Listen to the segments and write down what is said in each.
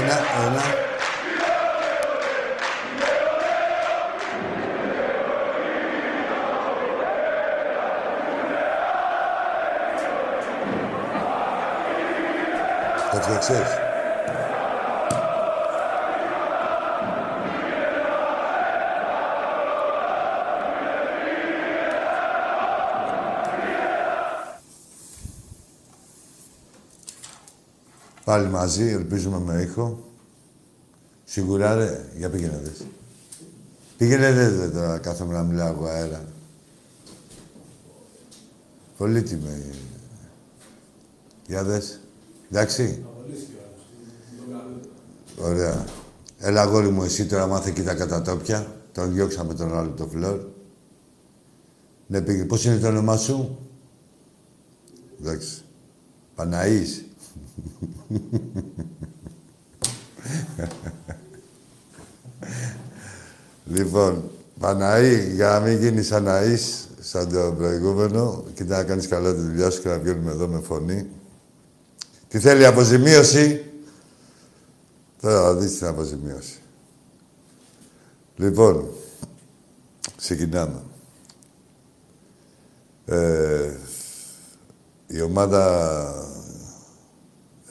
Ένα, ένα. Το φτιάξες. Πάλι μαζί, ελπίζουμε με ήχο. Σίγουρα, ρε. Για πήγαινε δες. Πήγαινε δες τώρα, κάθομαι να μιλάω εγώ αέρα. Πολύτιμη. Για δες. Εντάξει. Ωραία. Έλα, αγόρι μου, εσύ τώρα μάθε εκεί τα κατατόπια. Τον διώξαμε τον άλλο το φλόρ. Ναι, πήγε. Πώς είναι το όνομά σου; Εντάξει. Παναής. Λοιπόν, Παναή, για να μην γίνεις αναής σαν το προηγούμενο, κοιτά να κάνεις καλά τη δουλειά σου και να βγαίνουμε εδώ με φωνή. Τι θέλει αποζημίωση; Τώρα θα δεις την αποζημίωση. Λοιπόν, ξεκινάμε. Ε, η ομάδα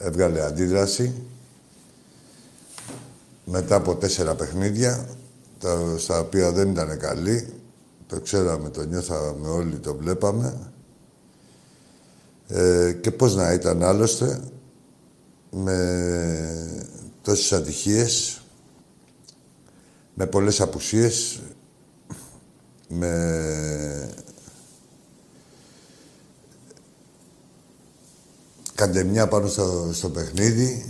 έβγαλε αντίδραση μετά από τέσσερα παιχνίδια, τα, στα οποία δεν ήταν καλή. Το ξέραμε, το νιώθαμε όλοι, το βλέπαμε. Ε, και πώς να ήταν άλλωστε, με τόσες ατυχίες, με πολλές απουσίες, με καντεμιά πάνω στο, στο παιχνίδι.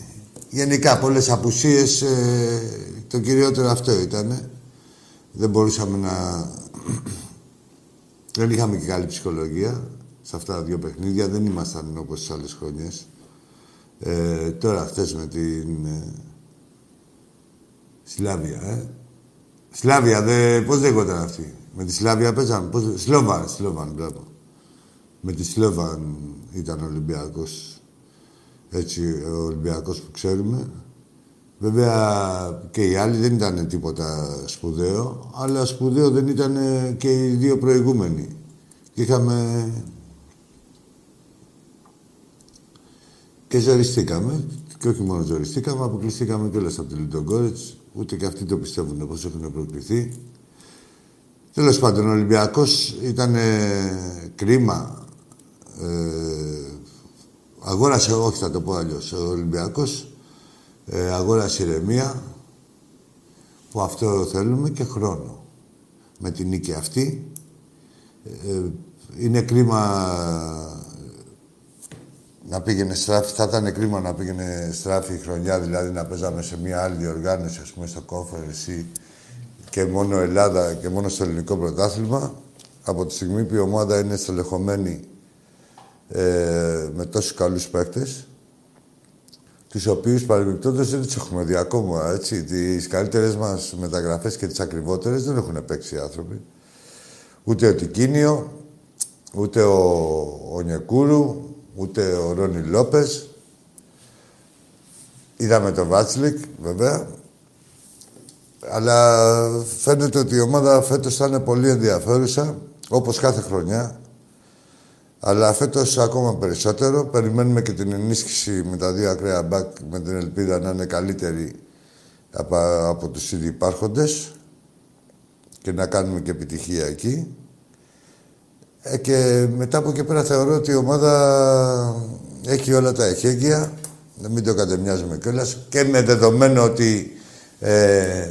Γενικά, πολλές απουσίες, ε, το κυριότερο αυτό ήταν. Δεν μπορούσαμε να... δεν είχαμε και καλή ψυχολογία σε αυτά τα δύο παιχνίδια. Δεν ήμασταν όπως τις άλλες χρονιές. Ε, τώρα, χθες με την... Ε, Σλάβια, ε. Σλάβια, δε, πώς λέγονταν αυτή. Με τη Σλάβια παίζαμε. Πώς, Σλόβαν, Σλόβαν, μπράβο. Με τη Σλόβαν ήταν ο Ολυμπιακός έτσι, ο Ολυμπιακός που ξέρουμε. Βέβαια και οι άλλοι δεν ήταν τίποτα σπουδαίο, αλλά σπουδαίο δεν ήταν και οι δύο προηγούμενοι. Και είχαμε... Και ζοριστήκαμε. Και όχι μόνο ζοριστήκαμε, αποκλειστήκαμε κιόλας από τη Λιντογκόρετς. Ούτε και αυτοί το πιστεύουν πώς έχουν προκληθεί. Τέλος πάντων, ο Ολυμπιακός ήταν κρίμα. Ε, αγόρασε, όχι θα το πω αλλιώς, ο Ολυμπιακός ε, αγόρασε ηρεμία, που αυτό θέλουμε, και χρόνο. Με την νίκη αυτή. Ε, είναι κρίμα να πήγαινε στράφη, θα ήταν κρίμα να πήγαινε στράφη η χρονιά, δηλαδή να παίζαμε σε μια άλλη διοργάνωση, ας πούμε, στο Conference και μόνο Ελλάδα και μόνο στο ελληνικό πρωτάθλημα. Από τη στιγμή που η ομάδα είναι στελεχωμένη ε, με τόσους καλούς παίκτες, τους οποίους παρεμπιπτόντως δεν τους έχουμε δει ακόμα, έτσι. Τις καλύτερες μας μεταγραφές και τις ακριβότερες δεν έχουν παίξει οι άνθρωποι. Ούτε ο Τικίνιο, ούτε ο, ο Νιεκούρου, ούτε ο Ρόνι Λόπες. Είδαμε τον Βάτσλικ, βέβαια. Αλλά φαίνεται ότι η ομάδα φέτος θα είναι πολύ ενδιαφέρουσα, όπως κάθε χρονιά. Αλλά φέτος ακόμα περισσότερο. Περιμένουμε και την ενίσχυση με τα δύο ακραία μπακ με την ελπίδα να είναι καλύτερη από, από τους ήδη υπάρχοντες και να κάνουμε και επιτυχία εκεί. Ε, και μετά από εκεί πέρα θεωρώ ότι η ομάδα έχει όλα τα εχέγγυα. Να μην το κατεμοιάζουμε κιόλας. Και με δεδομένο ότι ε,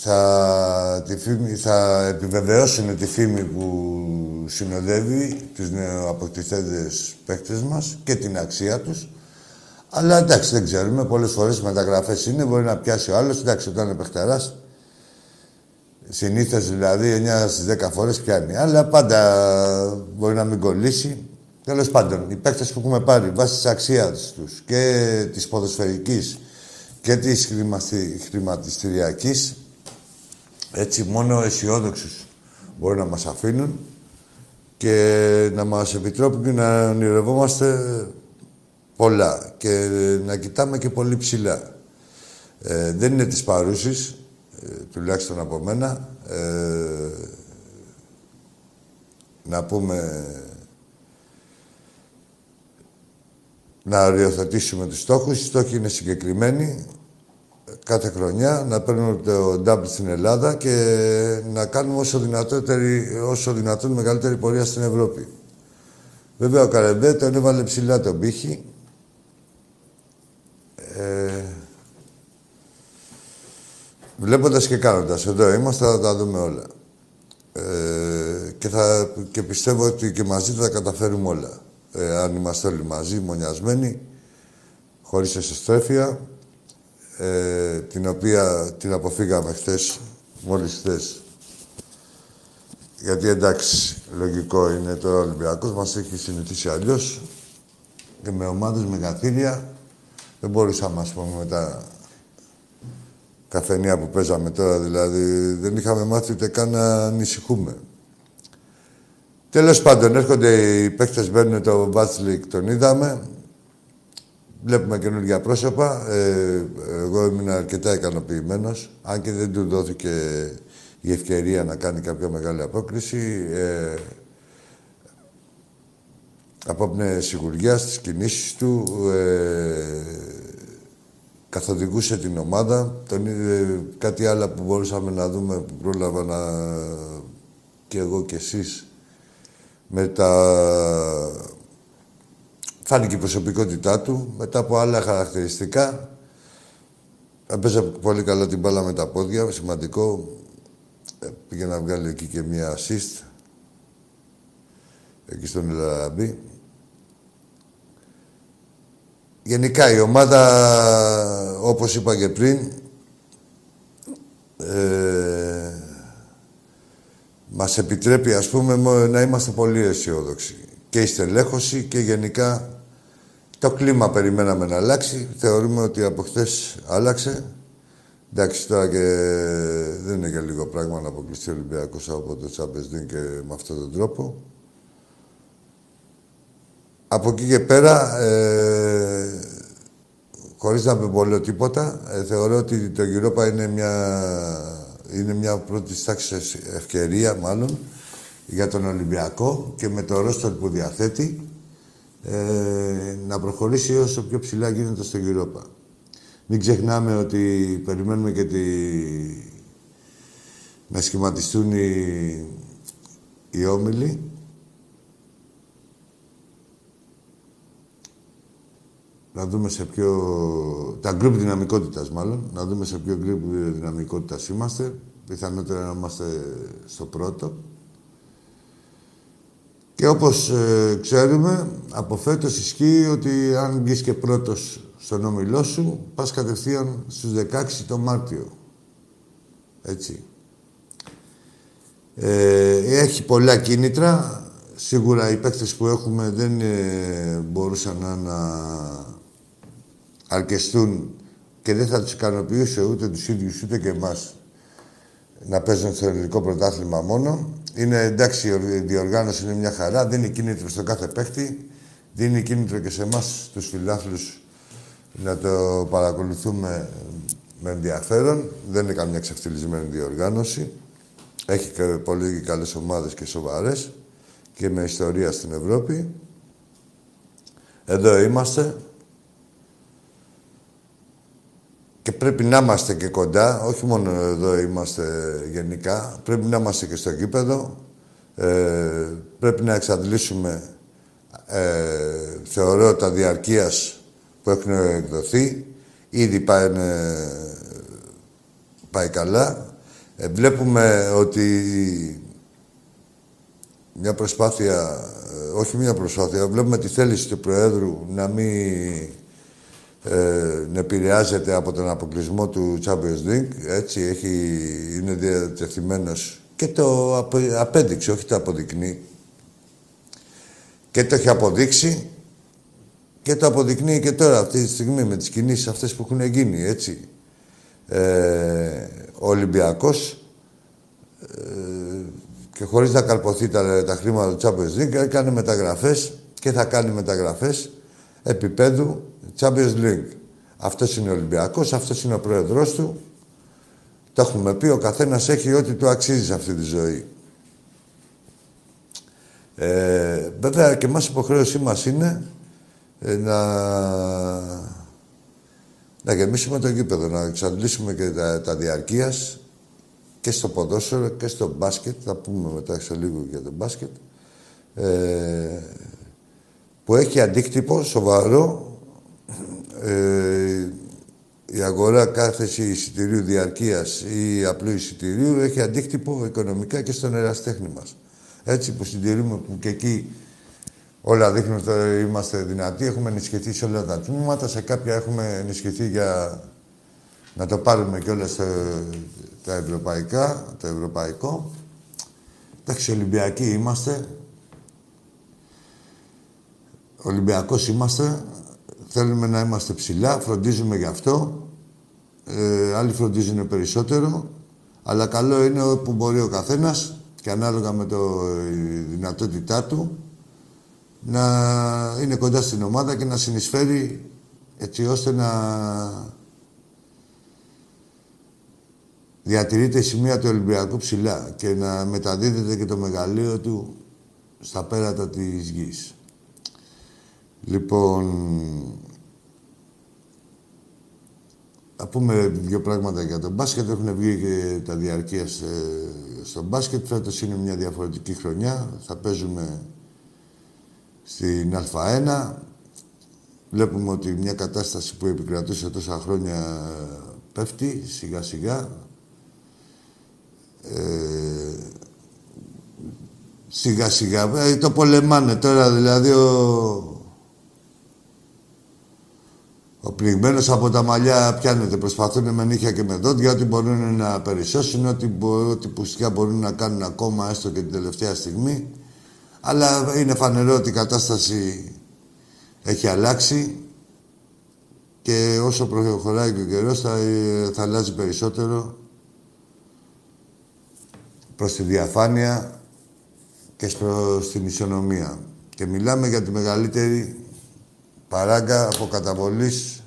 θα, τη φήμη, θα επιβεβαιώσουν τη φήμη που συνοδεύει τους νεοαποκτηθέντες παίκτες μας και την αξία τους. Αλλά εντάξει, δεν ξέρουμε. Πολλές φορές μεταγραφές είναι, μπορεί να πιάσει ο άλλος. Εντάξει, όταν είναι παιχτεράς, συνήθως δηλαδή 9 στις 10 φορές πιάνει. Αλλά πάντα μπορεί να μην κολλήσει. Τέλος πάντων, οι παίκτες που έχουμε πάρει βάσει της αξίας τους και της ποδοσφαιρικής και της χρηματιστηριακής έτσι, μόνο αισιόδοξους μπορεί να μας αφήνουν και να μας επιτρόπουν να ονειρευόμαστε πολλά και να κοιτάμε και πολύ ψηλά. Ε, δεν είναι της παρούσης, ε, τουλάχιστον από μένα, ε, να πούμε να οριοθετήσουμε τους στόχους. Οι στόχοι είναι συγκεκριμένοι κάθε χρονιά, να παίρνουμε το double στην Ελλάδα και να κάνουμε όσο, όσο δυνατόν μεγαλύτερη πορεία στην Ευρώπη. Βέβαια, ο Καρεμπέ τον έβαλε ψηλά τον πύχη. Ε, βλέποντας και κάνοντας. Εδώ είμαστε, θα τα δούμε όλα. Ε, και, θα, και πιστεύω ότι και μαζί θα τα καταφέρουμε όλα. Ε, αν είμαστε όλοι μαζί, μονιασμένοι, χωρίς εσωστρέφεια, ε, την οποία την αποφύγαμε χθες, μόλις χθες. Γιατί εντάξει, λογικό είναι το ο Ολυμπιακός, μας έχει συνηθίσει αλλιώς και με ομάδες μεγαθύρια δεν μπορούσαμε, ας πούμε, με τα καφενεία που παίζαμε τώρα, δηλαδή δεν είχαμε μάθει ούτε καν να ανησυχούμε. Τέλος πάντων, έρχονται οι παίκτες, μπαίνουν το Μπάτσλικ, τον είδαμε. Βλέπουμε καινούργια πρόσωπα. Ε, εγώ ήμουν αρκετά ικανοποιημένος, αν και δεν του δόθηκε η ευκαιρία να κάνει κάποια μεγάλη απόκριση. Ε, απόπνε σιγουριά στις κινήσεις του, ε, καθοδηγούσε την ομάδα. Τον, ε, κάτι άλλο που μπορούσαμε να δούμε, που πρόλαβα να... και εγώ και εσείς, με τα... Φάνηκε η προσωπικότητά του, μετά από άλλα χαρακτηριστικά. Έπαιζε πολύ καλά την μπάλα με τα πόδια, σημαντικό. Ε, πήγε να βγάλει εκεί και μία assist. Εκεί στον Ελαραμπή. Γενικά η ομάδα, όπως είπα και πριν, ε, μας επιτρέπει, ας πούμε, να είμαστε πολύ αισιόδοξοι. Και η στελέχωση και γενικά το κλίμα περιμέναμε να αλλάξει. Θεωρούμε ότι από χθες άλλαξε. Εντάξει, τώρα και δεν είναι και λίγο πράγμα να αποκλειστεί ο Ολυμπιακός από το Champions και με αυτόν τον τρόπο. Από εκεί και πέρα, ε, χωρίς να πω τίποτα, ε, θεωρώ ότι το Europa είναι μια, είναι μια πρώτη τάξη ευκαιρία, μάλλον, για τον Ολυμπιακό και με το ρόστο που διαθέτει ε, να προχωρήσει όσο πιο ψηλά γίνεται στο Europa. Μην ξεχνάμε ότι περιμένουμε και τη... να σχηματιστούν οι, οι όμιλοι να δούμε σε ποιο... τα γκρουπ δυναμικότητας μάλλον, να δούμε σε ποιο γκρουπ δυναμικότητας είμαστε. Πιθανότερα να είμαστε στο πρώτο. Και όπως ε, ξέρουμε, από φέτος ισχύει ότι αν βγεις και πρώτος στον όμιλό σου, πας κατευθείαν στους 16 το Μάρτιο. Έτσι. Ε, έχει πολλά κίνητρα. Σίγουρα οι παίκτες που έχουμε δεν ε, μπορούσαν να αρκεστούν και δεν θα τους ικανοποιούσε ούτε τους ίδιους ούτε και εμάς να παίζουν στο ελληνικό πρωτάθλημα μόνο. Είναι εντάξει, η διοργάνωση είναι μια χαρά, δίνει κίνητρο στον κάθε παίχτη, δίνει κίνητρο και σε εμάς τους φιλάθλους να το παρακολουθούμε με ενδιαφέρον. Δεν είναι καμιά ξεφτυλισμένη διοργάνωση. Έχει και πολύ καλές ομάδες και σοβαρές και με ιστορία στην Ευρώπη. Εδώ είμαστε. Και πρέπει να είμαστε και κοντά, όχι μόνο εδώ είμαστε γενικά, πρέπει να είμαστε και στο γήπεδο. Ε, πρέπει να εξαντλήσουμε, ε, θεωρώ, τα διαρκείας που έχουν εκδοθεί. Ήδη πάει, πάει καλά. Ε, βλέπουμε ότι μια προσπάθεια, ε, όχι μια προσπάθεια, βλέπουμε τη θέληση του Προέδρου να μην ε, να επηρεάζεται από τον αποκλεισμό του Champions League. Έτσι, έχει, είναι διατεθειμένος και το απέδειξε, όχι το αποδεικνύει. Και το έχει αποδείξει και το αποδεικνύει και τώρα αυτή τη στιγμή με τις κινήσεις αυτές που έχουν γίνει, έτσι. Ε, ο Ολυμπιακός ε, και χωρίς να καρποθεί τα, τα χρήματα του Champions League έκανε μεταγραφές και θα κάνει μεταγραφές επίπεδου Champions League. Αυτός είναι ο Ολυμπιακός, αυτός είναι ο πρόεδρός του. Το έχουμε πει, ο καθένας έχει ό,τι του αξίζει σε αυτή τη ζωή. Ε, βέβαια και μας υποχρέωσή μας είναι ε, να, να γεμίσουμε το γήπεδο, να εξαντλήσουμε και τα, τα διαρκείας και στο ποδόσφαιρο και στο μπάσκετ, θα πούμε μετά σε λίγο για το μπάσκετ, ε, που έχει αντίκτυπο σοβαρό ε, η αγορά κάθεση εισιτηρίου διαρκείας ή απλού εισιτηρίου έχει αντίκτυπο οικονομικά και στον εραστέχνη μας. Έτσι που συντηρούμε, που και εκεί όλα δείχνουν ότι είμαστε δυνατοί, έχουμε ενισχυθεί σε όλα τα τμήματα, σε κάποια έχουμε ενισχυθεί για να το πάρουμε και όλα τα ευρωπαϊκά, το ευρωπαϊκό. Εντάξει, Ολυμπιακοί είμαστε. Ολυμπιακός είμαστε. Θέλουμε να είμαστε ψηλά, φροντίζουμε γι' αυτό. Ε, άλλοι φροντίζουν περισσότερο. Αλλά καλό είναι που μπορεί ο καθένας και ανάλογα με το, η δυνατότητά του να είναι κοντά στην ομάδα και να συνεισφέρει έτσι ώστε να διατηρείται η σημεία του Ολυμπιακού ψηλά και να μεταδίδεται και το μεγαλείο του στα πέρατα της γης. Λοιπόν, θα πούμε δύο πράγματα για τον μπάσκετ. Έχουν βγει και τα διαρκεία στο μπάσκετ. Φέτος είναι μια διαφορετική χρονιά. Θα παίζουμε στην Α1. Βλέπουμε ότι μια κατάσταση που επικρατούσε τόσα χρόνια πέφτει σιγά σιγά. Ε, σιγά σιγά. Ε, το πολεμάνε τώρα δηλαδή ο, ο πνιγμένο από τα μαλλιά πιάνεται. Προσπαθούν με νύχια και με δόντια ότι μπορούν να περισσώσουν, ό,τι, μπο, ό,τι πουστιά μπορούν να κάνουν ακόμα έστω και την τελευταία στιγμή. Αλλά είναι φανερό ότι η κατάσταση έχει αλλάξει και όσο προχωράει και ο καιρός θα, θα αλλάζει περισσότερο προς τη διαφάνεια και προς την ισονομία. Και μιλάμε για τη μεγαλύτερη παράγκα από καταβολής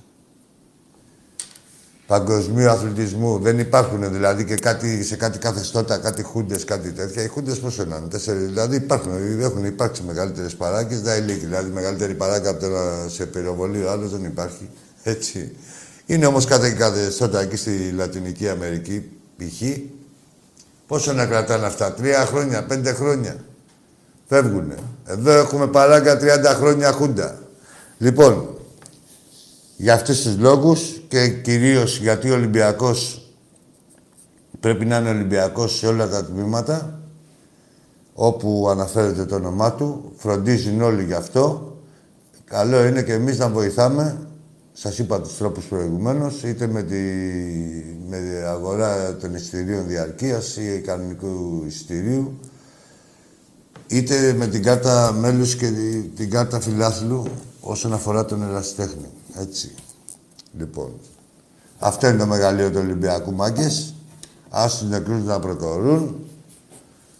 παγκοσμίου αθλητισμού. Δεν υπάρχουν δηλαδή και κάτι, σε κάτι καθεστώτα, κάτι χούντες, κάτι τέτοια. Οι χούντες πώς είναι, τέσσερις. Δηλαδή υπάρχουν, έχουν υπάρξει μεγαλύτερες παράγκες, δεν ηλίκη. Δηλαδή μεγαλύτερη παράγκα από το να σε πυροβολεί ο άλλος δεν υπάρχει. Έτσι. Είναι όμως κάτι καθεστώτα εκεί στη Λατινική Αμερική, π.χ. Πόσο να κρατάνε αυτά, τρία χρόνια, πέντε χρόνια. Φεύγουνε. Εδώ έχουμε παράγκα 30 χρόνια χούντα. Λοιπόν, για αυτούς τους λόγους και κυρίως γιατί ο Ολυμπιακός πρέπει να είναι Ολυμπιακός σε όλα τα τμήματα όπου αναφέρεται το όνομά του, φροντίζουν όλοι γι' αυτό. Καλό είναι και εμείς να βοηθάμε, σας είπα τους τρόπους προηγουμένως, είτε με τη με αγορά των εισιτηρίων διαρκείας ή κανονικού εισιτηρίου, είτε με την κάρτα μέλους και την κάρτα φιλάθλου όσον αφορά τον ερασιτέχνη. Έτσι. Λοιπόν. Αυτό είναι το μεγαλείο του Ολυμπιακού μάγκες. Ας τους νεκρούς να προχωρούν.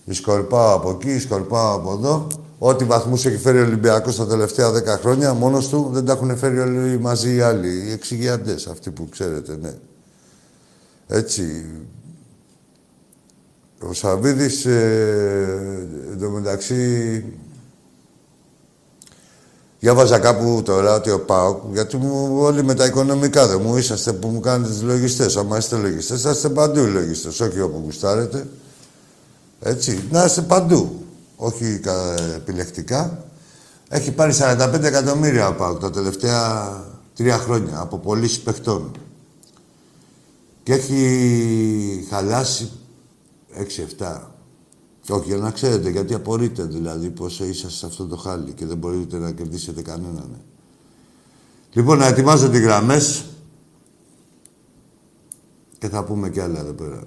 Σκορπάω από εκεί, σκορπάω από εδώ. Ό,τι βαθμούς έχει φέρει ο Ολυμπιακός τα τελευταία δέκα χρόνια, μόνος του δεν τα έχουν φέρει όλοι μαζί οι άλλοι. Οι εξηγιαντές, αυτοί που ξέρετε, ναι. Έτσι. Ο Σαββίδης, ε, εντωμεταξύ, Διάβαζα κάπου τώρα ότι ο ΠΑΟΚ, γιατί μου, όλοι με τα οικονομικά δεν μου είσαστε που μου κάνετε τις λογιστές. Άμα είστε λογιστές, θα είστε παντού οι λογιστές, όχι όπου γουστάρετε. Έτσι, να είστε παντού. Όχι επιλεκτικά. Έχει πάρει 45 εκατομμύρια ο ΠΑΟΚ τα τελευταία τρία χρόνια από πωλήσεις παιχτών. Και έχει χαλάσει 6-7 όχι, για να ξέρετε, γιατί απορείτε δηλαδή πόσο είσαστε σε αυτό το χάλι και δεν μπορείτε να κερδίσετε κανέναν. Λοιπόν, να ετοιμάζω τις γραμμές και θα πούμε κι άλλα εδώ πέρα.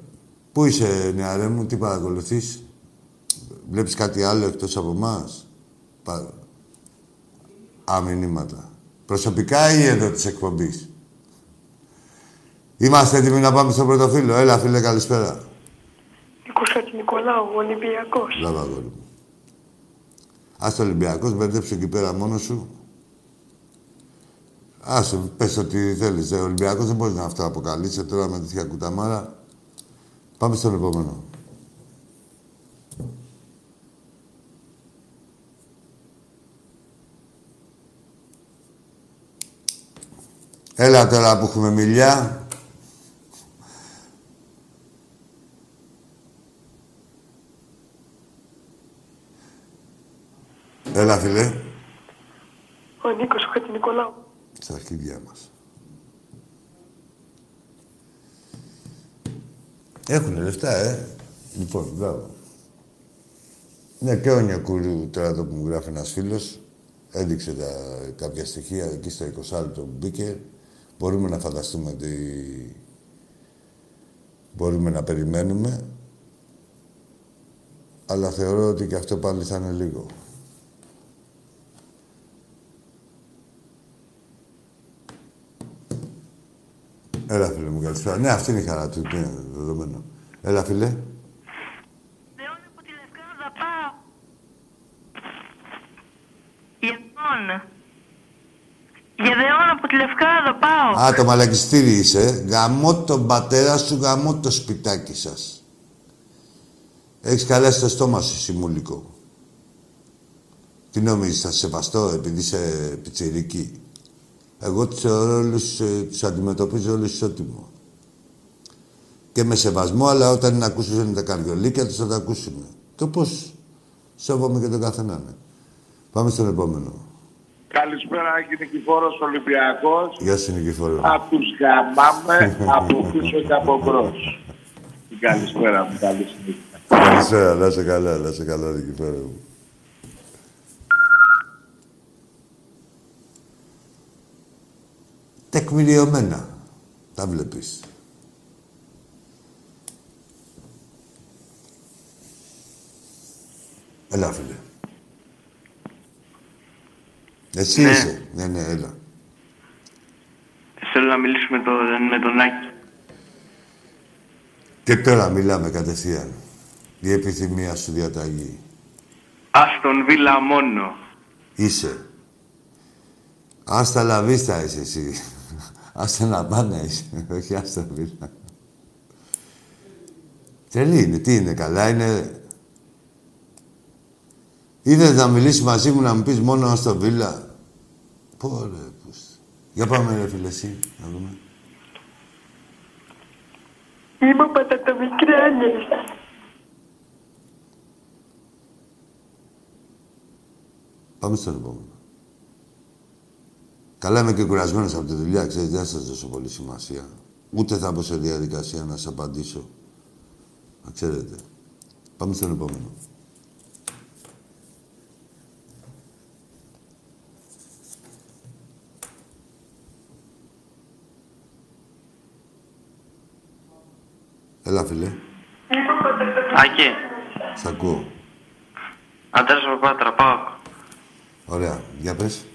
Πού είσαι, νεαρέ μου, τι παρακολουθείς; Βλέπεις κάτι άλλο εκτός από εμάς; Πα... Αμηνύματα. Προσωπικά ή εδώ της εκπομπής; Είμαστε έτοιμοι να πάμε στο πρώτο φίλο. Έλα, φίλε, καλησπέρα. Κουσάκη Νικολάου, Ολυμπιακός. Μπράβο, αγόρι μου. Ας το Ολυμπιακός, μπερδέψε εκεί πέρα μόνος σου. Άσε, πες ό,τι θέλεις. Ο Ολυμπιακός δεν μπορείς να αυτό αποκαλείσαι τώρα με τέτοια κουταμάρα. Πάμε στον επόμενο. Έλα τώρα που έχουμε μιλιά. Έλα, φίλε. Ο Νίκος ο Νικολάου. Στα αρχίδια μας. Έχουνε λεφτά, ε. Λοιπόν, μπράβο. Ναι, και ο Νιακούλου, τώρα εδώ που μου γράφει ένας φίλος, έδειξε τα, κάποια στοιχεία εκεί στο 20 λεπτό που μπήκε. Μπορούμε να φανταστούμε ότι μπορούμε να περιμένουμε. Αλλά θεωρώ ότι και αυτό πάλι θα είναι λίγο. Έλα, φίλε μου, καλησπέρα. Ναι, αυτή είναι η χαρά του, είναι δεδομένο. Έλα, φίλε. Δεόν από τη Λευκάδα πάω. Γεδόν. Γεδεόν από τη Λευκάδα πάω. Α, το μαλακιστήρι είσαι. Γαμώ τον πατέρα σου, γαμώ το σπιτάκι σας. Έχεις καλέσει το στόμα σου, Σιμούλικο. Τι νομίζεις, θα σε σεβαστώ επειδή είσαι πιτσιρική. Εγώ τους θεωρώ όλους, ε, τους αντιμετωπίζω όλους ισότιμο. Και με σεβασμό, αλλά όταν είναι να ακούσουν τα καρδιολίκια τους θα τα ακούσουν. Το πώς σέβομαι και τον καθέναν. Πάμε στον επόμενο. Καλησπέρα, Άγγι Νικηφόρος Ολυμπιακός. Γεια σου, Νικηφόρο. Απ' τους γαμάμε από πίσω και από μπρος. Καλησπέρα μου, καλή συνήθεια. Καλησπέρα, να είσαι καλά, να είσαι καλά, Νικηφόρο μου. Τεκμηριωμένα. Τα βλέπεις. Έλα, φίλε. Εσύ Ναι. είσαι. Ναι, ναι, έλα. Θέλω να μιλήσω με, το, με τον Άκη. Και τώρα μιλάμε κατευθείαν. Η επιθυμία σου διαταγή. Άστον Βίλα μόνο. Είσαι. Άστα λαβίστα είσαι εσύ. Άστα να πάνε είσαι. Όχι άστα βίλα. Τρελή είναι. Τι είναι. Καλά είναι. Ήθελες να μιλήσεις μαζί μου να μου πεις μόνο άστα βίλα. Πω ρε. πώς. Για πάμε ρε φίλε εσύ. Να δούμε. Είμαι ο Πατατομικράνης. Πάμε στον επόμενο. Καλά είμαι και κουρασμένος από τη δουλειά, ξέρετε, δεν θα σας δώσω πολύ σημασία. Ούτε θα μπω σε διαδικασία να σας απαντήσω. Να ξέρετε. Πάμε στον επόμενο. Έλα, φίλε. Άκη, Σ' ακούω. Αντρέας από Πάτρα, πάω. Ωραία. Για πες.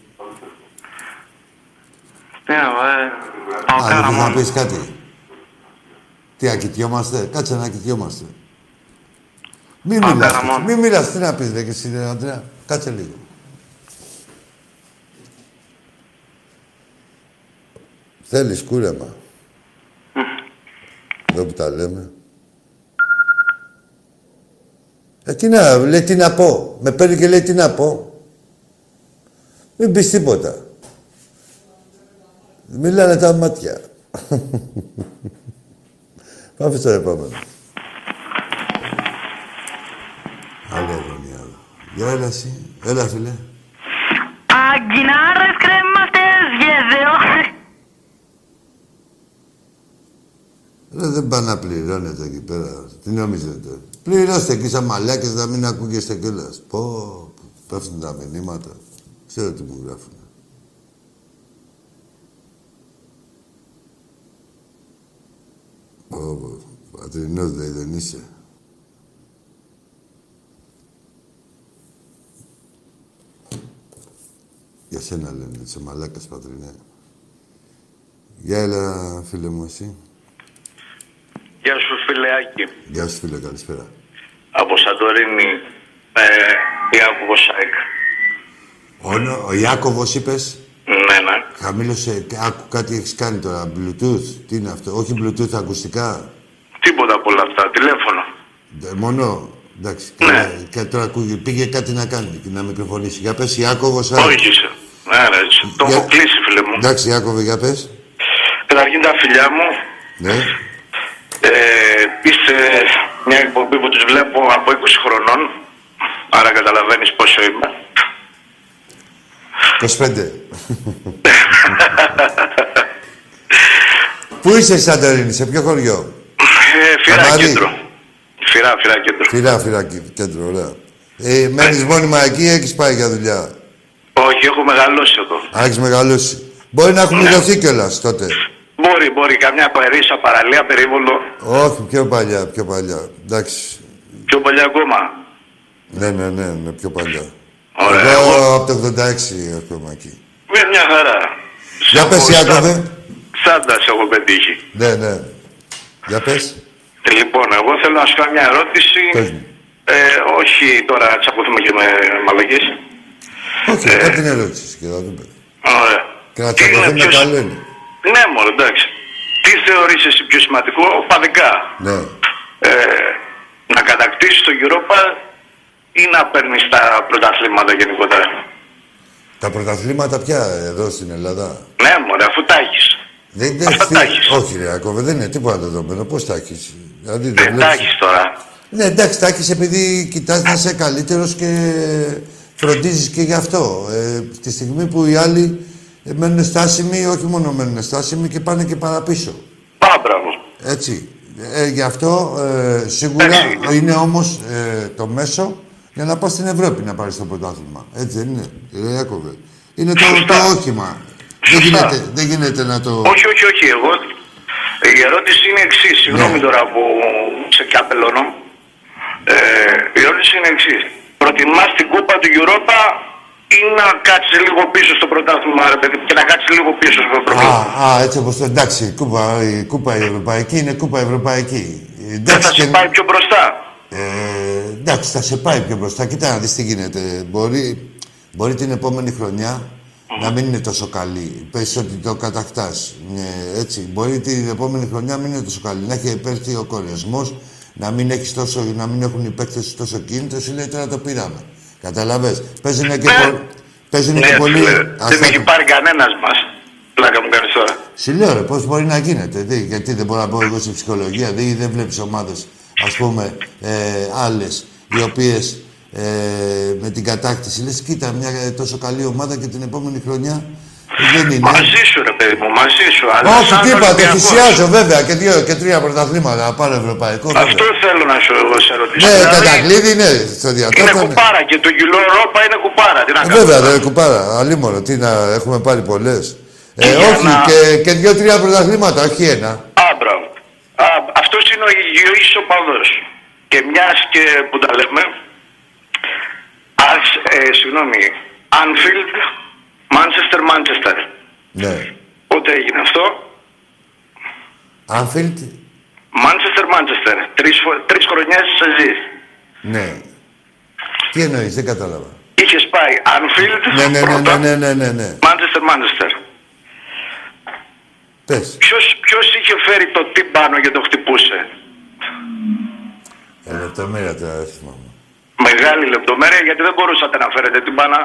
Τι να πω, ε, πάω Α, κάρα δεν θες να μόνο. πεις κάτι. Τι, ακητιόμαστε. Κάτσε να ακητιόμαστε. Μην Πάω μιλάς, καραμόν. μην μιλάς. Τι να πεις, ρε, και εσύ, ρε, Αντρέα; Κάτσε λίγο. Θέλεις κούρεμα; Εδώ που τα λέμε. Ε, τι να, λέει τι να πω. Με παίρνει και λέει τι να πω. Μην πεις τίποτα. Μιλάνε τα μάτια. Πάμε στο επόμενο. Άλλη αγωνία. Για έλα εσύ. Έλα, φίλε. Αγκινάρες κρέμαστες γεδεόν. Ρε, δεν πάνε να πληρώνετε εκεί πέρα. Τι νομίζετε; Πληρώστε εκεί σαν μαλάκες να μην ακούγεστε κιόλας. Πω, πω, πέφτουν τα μηνύματα. Ξέρω τι μου γράφουν. Πω, πω. Πατρινός λέει, δεν είσαι. Για σένα λένε, είσαι μαλάκας πατρινέ. Για έλα, φίλε μου, εσύ. Γεια σου, φίλε Άκη. Γεια σου, φίλε, καλησπέρα. Από Σαντορίνη, ε, Ιάκωβος Σάικ. Ο, ο Ιάκωβος είπες; Ναι, ναι. Χαμήλωσε. Άκου κάτι έχεις κάνει τώρα. Bluetooth. Τι είναι αυτό; Όχι Bluetooth ακουστικά; Τίποτα από όλα αυτά. Τηλέφωνο. Ε, Μόνο; Εντάξει. Ναι. καλά. Και τώρα ακούγε- πήγε κάτι να κάνει και να μικροφωνήσει. Για πες Ιάκωβος. α. Όχι είσαι. Ναι, ρε, έτσι. Το Για- έχω κλείσει, φίλε μου. Εντάξει Ιάκωβε, για πες. Καταρχήν τα φιλιά μου. Ναι. Ε, είστε μια εκπομπή που τους βλέπω από 20 χρονών. Άρα καταλαβαίνεις πόσο είμαι. 25. Πού είσαι Σαντορίνη, σε ποιο χωριό; Ε, φυρά Καμάρι. κέντρο. Φυρά, φυρά κέντρο. Φυρά, φυρά κέ- κέντρο, ωραία. Ε, μένεις μόνιμα εκεί ή έχεις πάει για δουλειά; Όχι, έχω μεγαλώσει εδώ. Α, έχεις μεγαλώσει. Μπορεί να έχουν ειδωθεί κιόλας τότε. Μπορεί, μπορεί. Καμιά παρήσα, παραλία, περίβολο. Όχι, πιο παλιά, πιο παλιά. Εντάξει. Πιο παλιά ακόμα. Ναι, ναι, ναι, ναι, πιο παλιά. Ωραία. Εγώ Εγώ από το 86 ακόμα εκεί. με μια χαρά. Για Σαν πες, πω, Ιάκωβε. σαν- Σάντας σε έχω πετύχει. Ναι, ναι. Για πες. Λοιπόν, εγώ θέλω να σου κάνω μια ερώτηση. Πες μου. Ε, όχι τώρα να τσακωθούμε και με μαλακές. Όχι, Ε. κάτι την ερώτηση και θα δούμε. Ωραία. Και να Τι είναι τσακωθούμε πιο- καλό είναι. Ναι, μόνο εντάξει. Τι θεωρείς εσύ πιο σημαντικό, οπαδικά. Ναι. Ε, να κατακτήσεις το Europa ή να παίρνεις τα πρωταθλήματα γενικότερα; Τα πρωταθλήματα πια εδώ στην Ελλάδα; Ναι, μωρέ, αφού τα έχεις. Δεν είναι Αυτά τι- τα έχεις. Όχι, ρε Άκοβε, δεν είναι τίποτα δεδομένο. Πώς τα έχεις; Δηλαδή, Δεν τα βλέπεις- έχεις τώρα. Ναι, εντάξει, τα έχεις επειδή κοιτάς να είσαι καλύτερος και φροντίζεις και γι' αυτό. Ε, τη στιγμή που οι άλλοι ε, μένουν στάσιμοι, όχι μόνο μένουν στάσιμοι και πάνε και παραπίσω. Πάρα μπράβο. Έτσι. Ε, γι' αυτό ε, σίγουρα Εντάξει. είναι όμως ε, το μέσο για να πας στην Ευρώπη να πάρεις το πρωτάθλημα. Έτσι δεν είναι, κύριε Ιάκωβε. Είναι το, Σωστά. το όχημα. Δεν Σωστά. γίνεται, δεν γίνεται να το... Όχι, όχι, όχι. Εγώ η ερώτηση είναι εξής. Συγγνώμη Ναι. τώρα που σε καπελώνω. Ε, η ερώτηση είναι εξής. Προτιμάς την κούπα του Europa ή να κάτσεις λίγο πίσω στο πρωτάθλημα, ρε παιδί, και να κάτσεις λίγο πίσω στο Α, πρωτάθλημα; α, έτσι όπως το... Εντάξει, η κούπα, η κούπα η ευρωπαϊκή είναι κούπα ευρωπαϊκή. Δεν Εντάξει, θα σε και- πάει πιο μπροστά. Ε, εντάξει, θα σε πάει πιο μπροστά. Κοίτα να δεις τι γίνεται. Μπορεί, μπορεί την επόμενη χρονιά να μην είναι τόσο καλή. Πες ότι το κατακτάς. Ε, έτσι. Μπορεί την επόμενη χρονιά να μην είναι τόσο καλή. Να έχει επέρθει ο κορεσμός, να μην, έχεις τόσο, να μην έχουν οι παίκτες τόσο κίνητο. Σου λέει τώρα το πήραμε. Καταλαβες. Παίζουνε και, Ναι. πο... Παίζουνε Ναι, και πολύ... φίλε, δεν Αυτά- με έχει πάρει κανένας μας. Πλάκα μου κάνεις τώρα. Σου λέω ρε, πώς μπορεί να γίνεται. Τι, γιατί δεν μπορώ να πω εγώ στη ψυχολογία. Δεν, δεν βλέπεις ομάδες, ας πούμε, ε, άλλες, οι οποίες ε, με την κατάκτηση λες, κοίτα, μια ε, τόσο καλή ομάδα και την επόμενη χρονιά δεν είναι. Μαζί σου, ρε παιδί μου, μαζί σου. Αλλά Όχι, σαν τίποτα, το Ολυμπιακός. θυσιάζω βέβαια και δύο και τρία πρωταθλήματα να πάρω ευρωπαϊκό. βέβαια. Αυτό θέλω να σου εγώ σε ρωτήσω. Ναι, Δηλαδή, κατακλείδη, ναι, στο Είναι διατόφωνο. ναι. κουπάρα και το γυλό Ευρώπα είναι κουπάρα. Τι να Ε, κάνω. Βέβαια, δεν κουπάρα. Αλίμονο, τι να έχουμε πάρει πολλές. Ε, Για όχι, να- και, και δύο-τρία πρωταθλήματα, όχι ένα. Α, μπράβο. Α, αυτός είναι ο υγιής οπαδός. Και μιας και που τα λέμε, ας, ε, συγγνώμη, Anfield, Manchester, Manchester. Ναι. Πότε έγινε αυτό, Άνφιλτ, Manchester, Manchester. Τρεις, φο- τρεις χρονιές σε ζεις. ναι. Τι εννοείς, δεν κατάλαβα. Είχες πάει Anfield, Ναι, ναι, ναι, πρώτα, ναι, ναι, ναι, ναι, ναι. Manchester, Manchester. Πες. Ποιος, ποιος είχε φέρει το τύμπανο και το χτυπούσε; Ε, λεπτομέρεια τώρα, δεν θυμάμαι. Μεγάλη λεπτομέρεια γιατί δεν μπορούσατε να φέρετε τύμπανα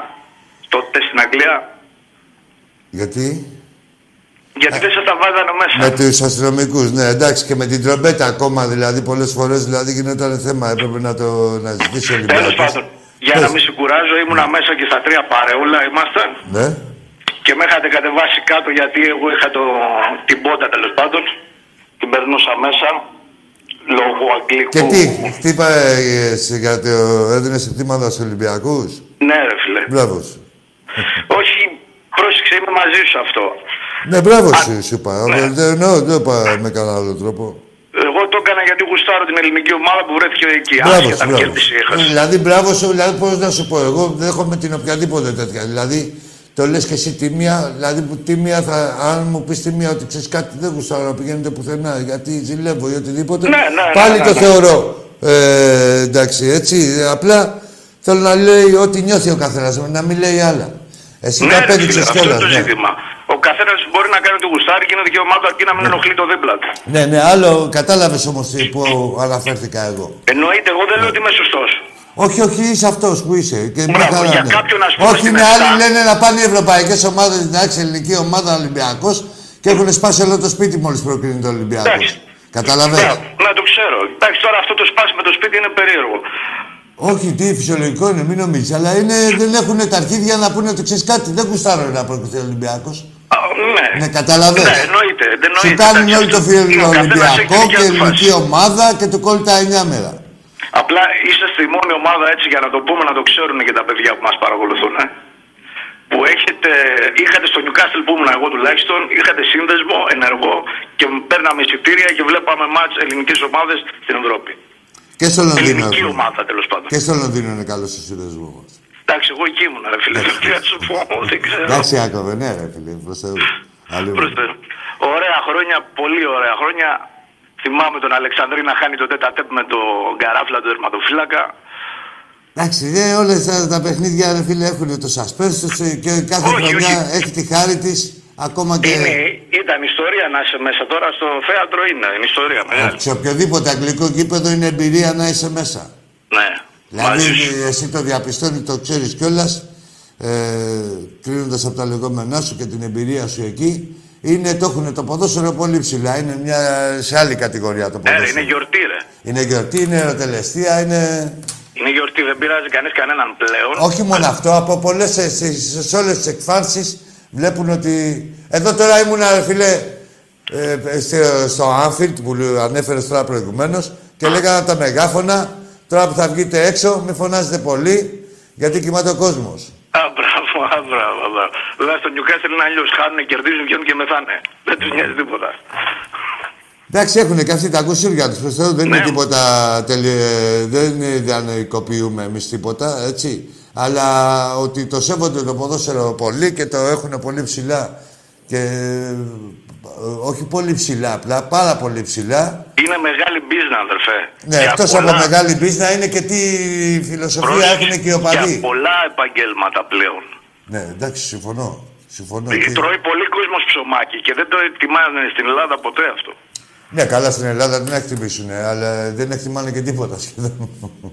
τότε στην Αγγλία. Γιατί; Γιατί δεν σας τα βάζανε μέσα. Με τους αστυνομικούς, ναι, εντάξει, και με την τρομπέτα ακόμα, δηλαδή, πολλές φορές, δηλαδή, γινόταν θέμα, έπρεπε να το να ζητήσει ο Τέλος Ολυμπιακός. πάντων, για να μην σε κουράζω, ήμουνα μέσα και στα τρία παρεούλα ήμασταν Ναι. Και με είχατε κατεβάσει κάτω γιατί εγώ είχα το, την πότα τέλος πάντων. Την περνούσα μέσα λόγω αγγλικού. Και τι, χτύπα, ε, σε- για το έδινες χτήματα στους Ολυμπιακούς; Ναι, ρε φίλε. Μπράβος σου. Όχι, πρόσεξε, είμαι μαζί σου αυτό. Ναι, μπράβος σου, σου είπα. ναι. Ε, Δεν εννοώ, δεν το είπα με κανένα άλλο τρόπο. Εγώ το έκανα γιατί γουστάρω την ελληνική ομάδα που βρέθηκε εκεί. Μπράβος σου, Άσχετα αν μπράβος. κέρδισε ή Ε, έχασε. Δηλαδή, μπράβος σου, δηλαδή, πώς να σου πω, εγώ δέχομαι την οποιαδήποτε τέτοια. Δηλαδή, το λες και εσύ τη μία, δηλαδή που τη μία θα, αν μου πεις τη μία ότι ξέρεις κάτι δεν γουστάρω να πηγαίνετε πουθενά γιατί ζηλεύω ή οτιδήποτε, Ναι, ναι, ναι, πάλι ναι, το ναι. θεωρώ. Ε, εντάξει, έτσι, απλά θέλω να λέει ό,τι νιώθει ο καθένας, να μην λέει άλλα. Εσύ Ναι, τα ρε φίλε, απέδειξες αυτό κιόλας, είναι το ναι. ζήτημα. Ο καθένας μπορεί να κάνει το γουστάρι και είναι δικαίωμά του αρκεί να μην ενοχλεί το δίπλα του. Ναι, ναι, άλλο κατάλαβες όμως που αναφέρθηκα εγώ. Εννοείται, εγώ δεν λέω ότι είμαι σωστός. Όχι, όχι, είσαι αυτός που είσαι. Και μια Μπράβο, χαρά, για ναι. κάποιον, ας πούμε, Όχι, στην είναι Εφτά. άλλοι λένε να πάνε οι ευρωπαϊκές ομάδες, εντάξει, ελληνική ομάδα Ολυμπιακός και έχουν σπάσει όλο το σπίτι μόλις προκρίνει το Ολυμπιακό. Εντάξει. Καταλαβαίνω. Μπράβο, Ναι, το ξέρω. Εντάξει, τώρα αυτό το σπάσει με το σπίτι είναι περίεργο. Όχι, τι φυσιολογικό είναι, μην νομίζεις. Αλλά είναι, δεν έχουν τα αρχίδια να πούνε ότι ξέρεις κάτι. Δεν γουστάρω να προκριθεί ο Ολυμπιακός. Α, Ναι. Ναι, καταλαβαίνω. Ναι, εννοείται. δεν Σου εννοείται. κάνουν Εντάξει, όλοι το αυτό- φίλο ο καθένας έχει Ολυμπιακό τη δικιά και του ελληνική φάση. ομάδα και του κόλλει τα 9 μέρα. Απλά είσαστε η μόνη ομάδα έτσι για να το πούμε, να το ξέρουν και τα παιδιά που μας παρακολουθούν. Ε. Που έχετε, είχατε στο Newcastle που ήμουν εγώ τουλάχιστον, είχατε σύνδεσμο ενεργό και παίρναμε εισιτήρια και βλέπαμε μάτς ελληνικές ομάδες στην Ευρώπη. Και στο Λονδίνο. Ελληνική έχουμε. ομάδα τέλος πάντων. Και στο Λονδίνο είναι καλό ο σύνδεσμός μας. Εντάξει, εγώ εκεί ήμουν, ρε φίλε. Τι να σου πω, δεν ξέρω. Εντάξει, Άκοβε, ναι, ρε φίλε, προς Θεού. Αλλού. Προς Θεού. Ωραία χρόνια, πολύ ωραία χρόνια. Θυμάμαι τον Αλεξανδρή να χάνει το τέτα τέπ με τον Γκαράφλα, τον τερματοφύλακα. Εντάξει, ε, όλες τα, τα παιχνίδια, ρε φίλε, έχουν το suspense τους, ε, και κάθε Όχι, χρονιά όχι. έχει τη χάρη της. Ακόμα και Είναι, ήταν ιστορία να είσαι μέσα τώρα στο θέατρο, είναι, είναι ιστορία μεγάλη. σε οποιοδήποτε αγγλικό γήπεδο είναι εμπειρία να είσαι μέσα. Ναι, μαζί Δηλαδή, σου. εσύ το διαπιστώνεις, το ξέρεις κιόλας, ε, κρίνοντας από τα λεγόμενά σου και την εμπειρία σου εκεί. Είναι, το έχουν το ποδόσφαιρο πολύ ψηλά. Είναι μια, σε άλλη κατηγορία το Ναι, ρε, ποδόσφαιρο. είναι γιορτή, ρε. είναι γιορτή, είναι ερωτελεστία, είναι. Είναι γιορτή, δεν πειράζει κανείς κανέναν πλέον. Όχι μόνο αυτό, από πολλές σε, σε, σε όλες τις εκφάνσεις βλέπουν ότι. Εδώ τώρα ήμουν, ρε φίλε, ε, στο, στο Anfield που ανέφερες τώρα προηγουμένως και λέγανε τα μεγάφωνα. Τώρα που θα βγείτε έξω, μην φωνάζετε πολύ, γιατί κοιμάται ο κόσμος. Α, μπράβο, α, μπράβο, μπράβο. Βέβαια στο Newcastle είναι αλλιώς. Χάνουν, κερδίζουν, βγαίνουν και μεθάνε. Δεν τους νοιάζει τίποτα. Εντάξει, έχουν και αυτοί τα κουσούρια τους. δεν είναι Ναι. τίποτα. Τελε... Δεν διανοικοποιούμε εμείς τίποτα, έτσι. Αλλά ότι το σέβονται το ποδόσφαιρο πολύ και το έχουν πολύ ψηλά. Και ε, όχι πολύ ψηλά, απλά πάρα πολύ ψηλά. Είναι μεγάλη business, αδερφέ. Ναι, Για εκτός πολλά- από μεγάλη μπίζνα είναι και τι φιλοσοφία πρόσεξε, έχουν και οι οπαδοί. Για πολλά επαγγέλματα πλέον. Ναι, εντάξει, συμφωνώ. Συμφωνώ. Ε, Και- Τρώει πολύ κόσμος ψωμάκι και δεν το εκτιμάνε στην Ελλάδα ποτέ αυτό. Ναι, καλά στην Ελλάδα δεν εκτιμήσουν, αλλά δεν εκτιμάνε και τίποτα σχεδόν.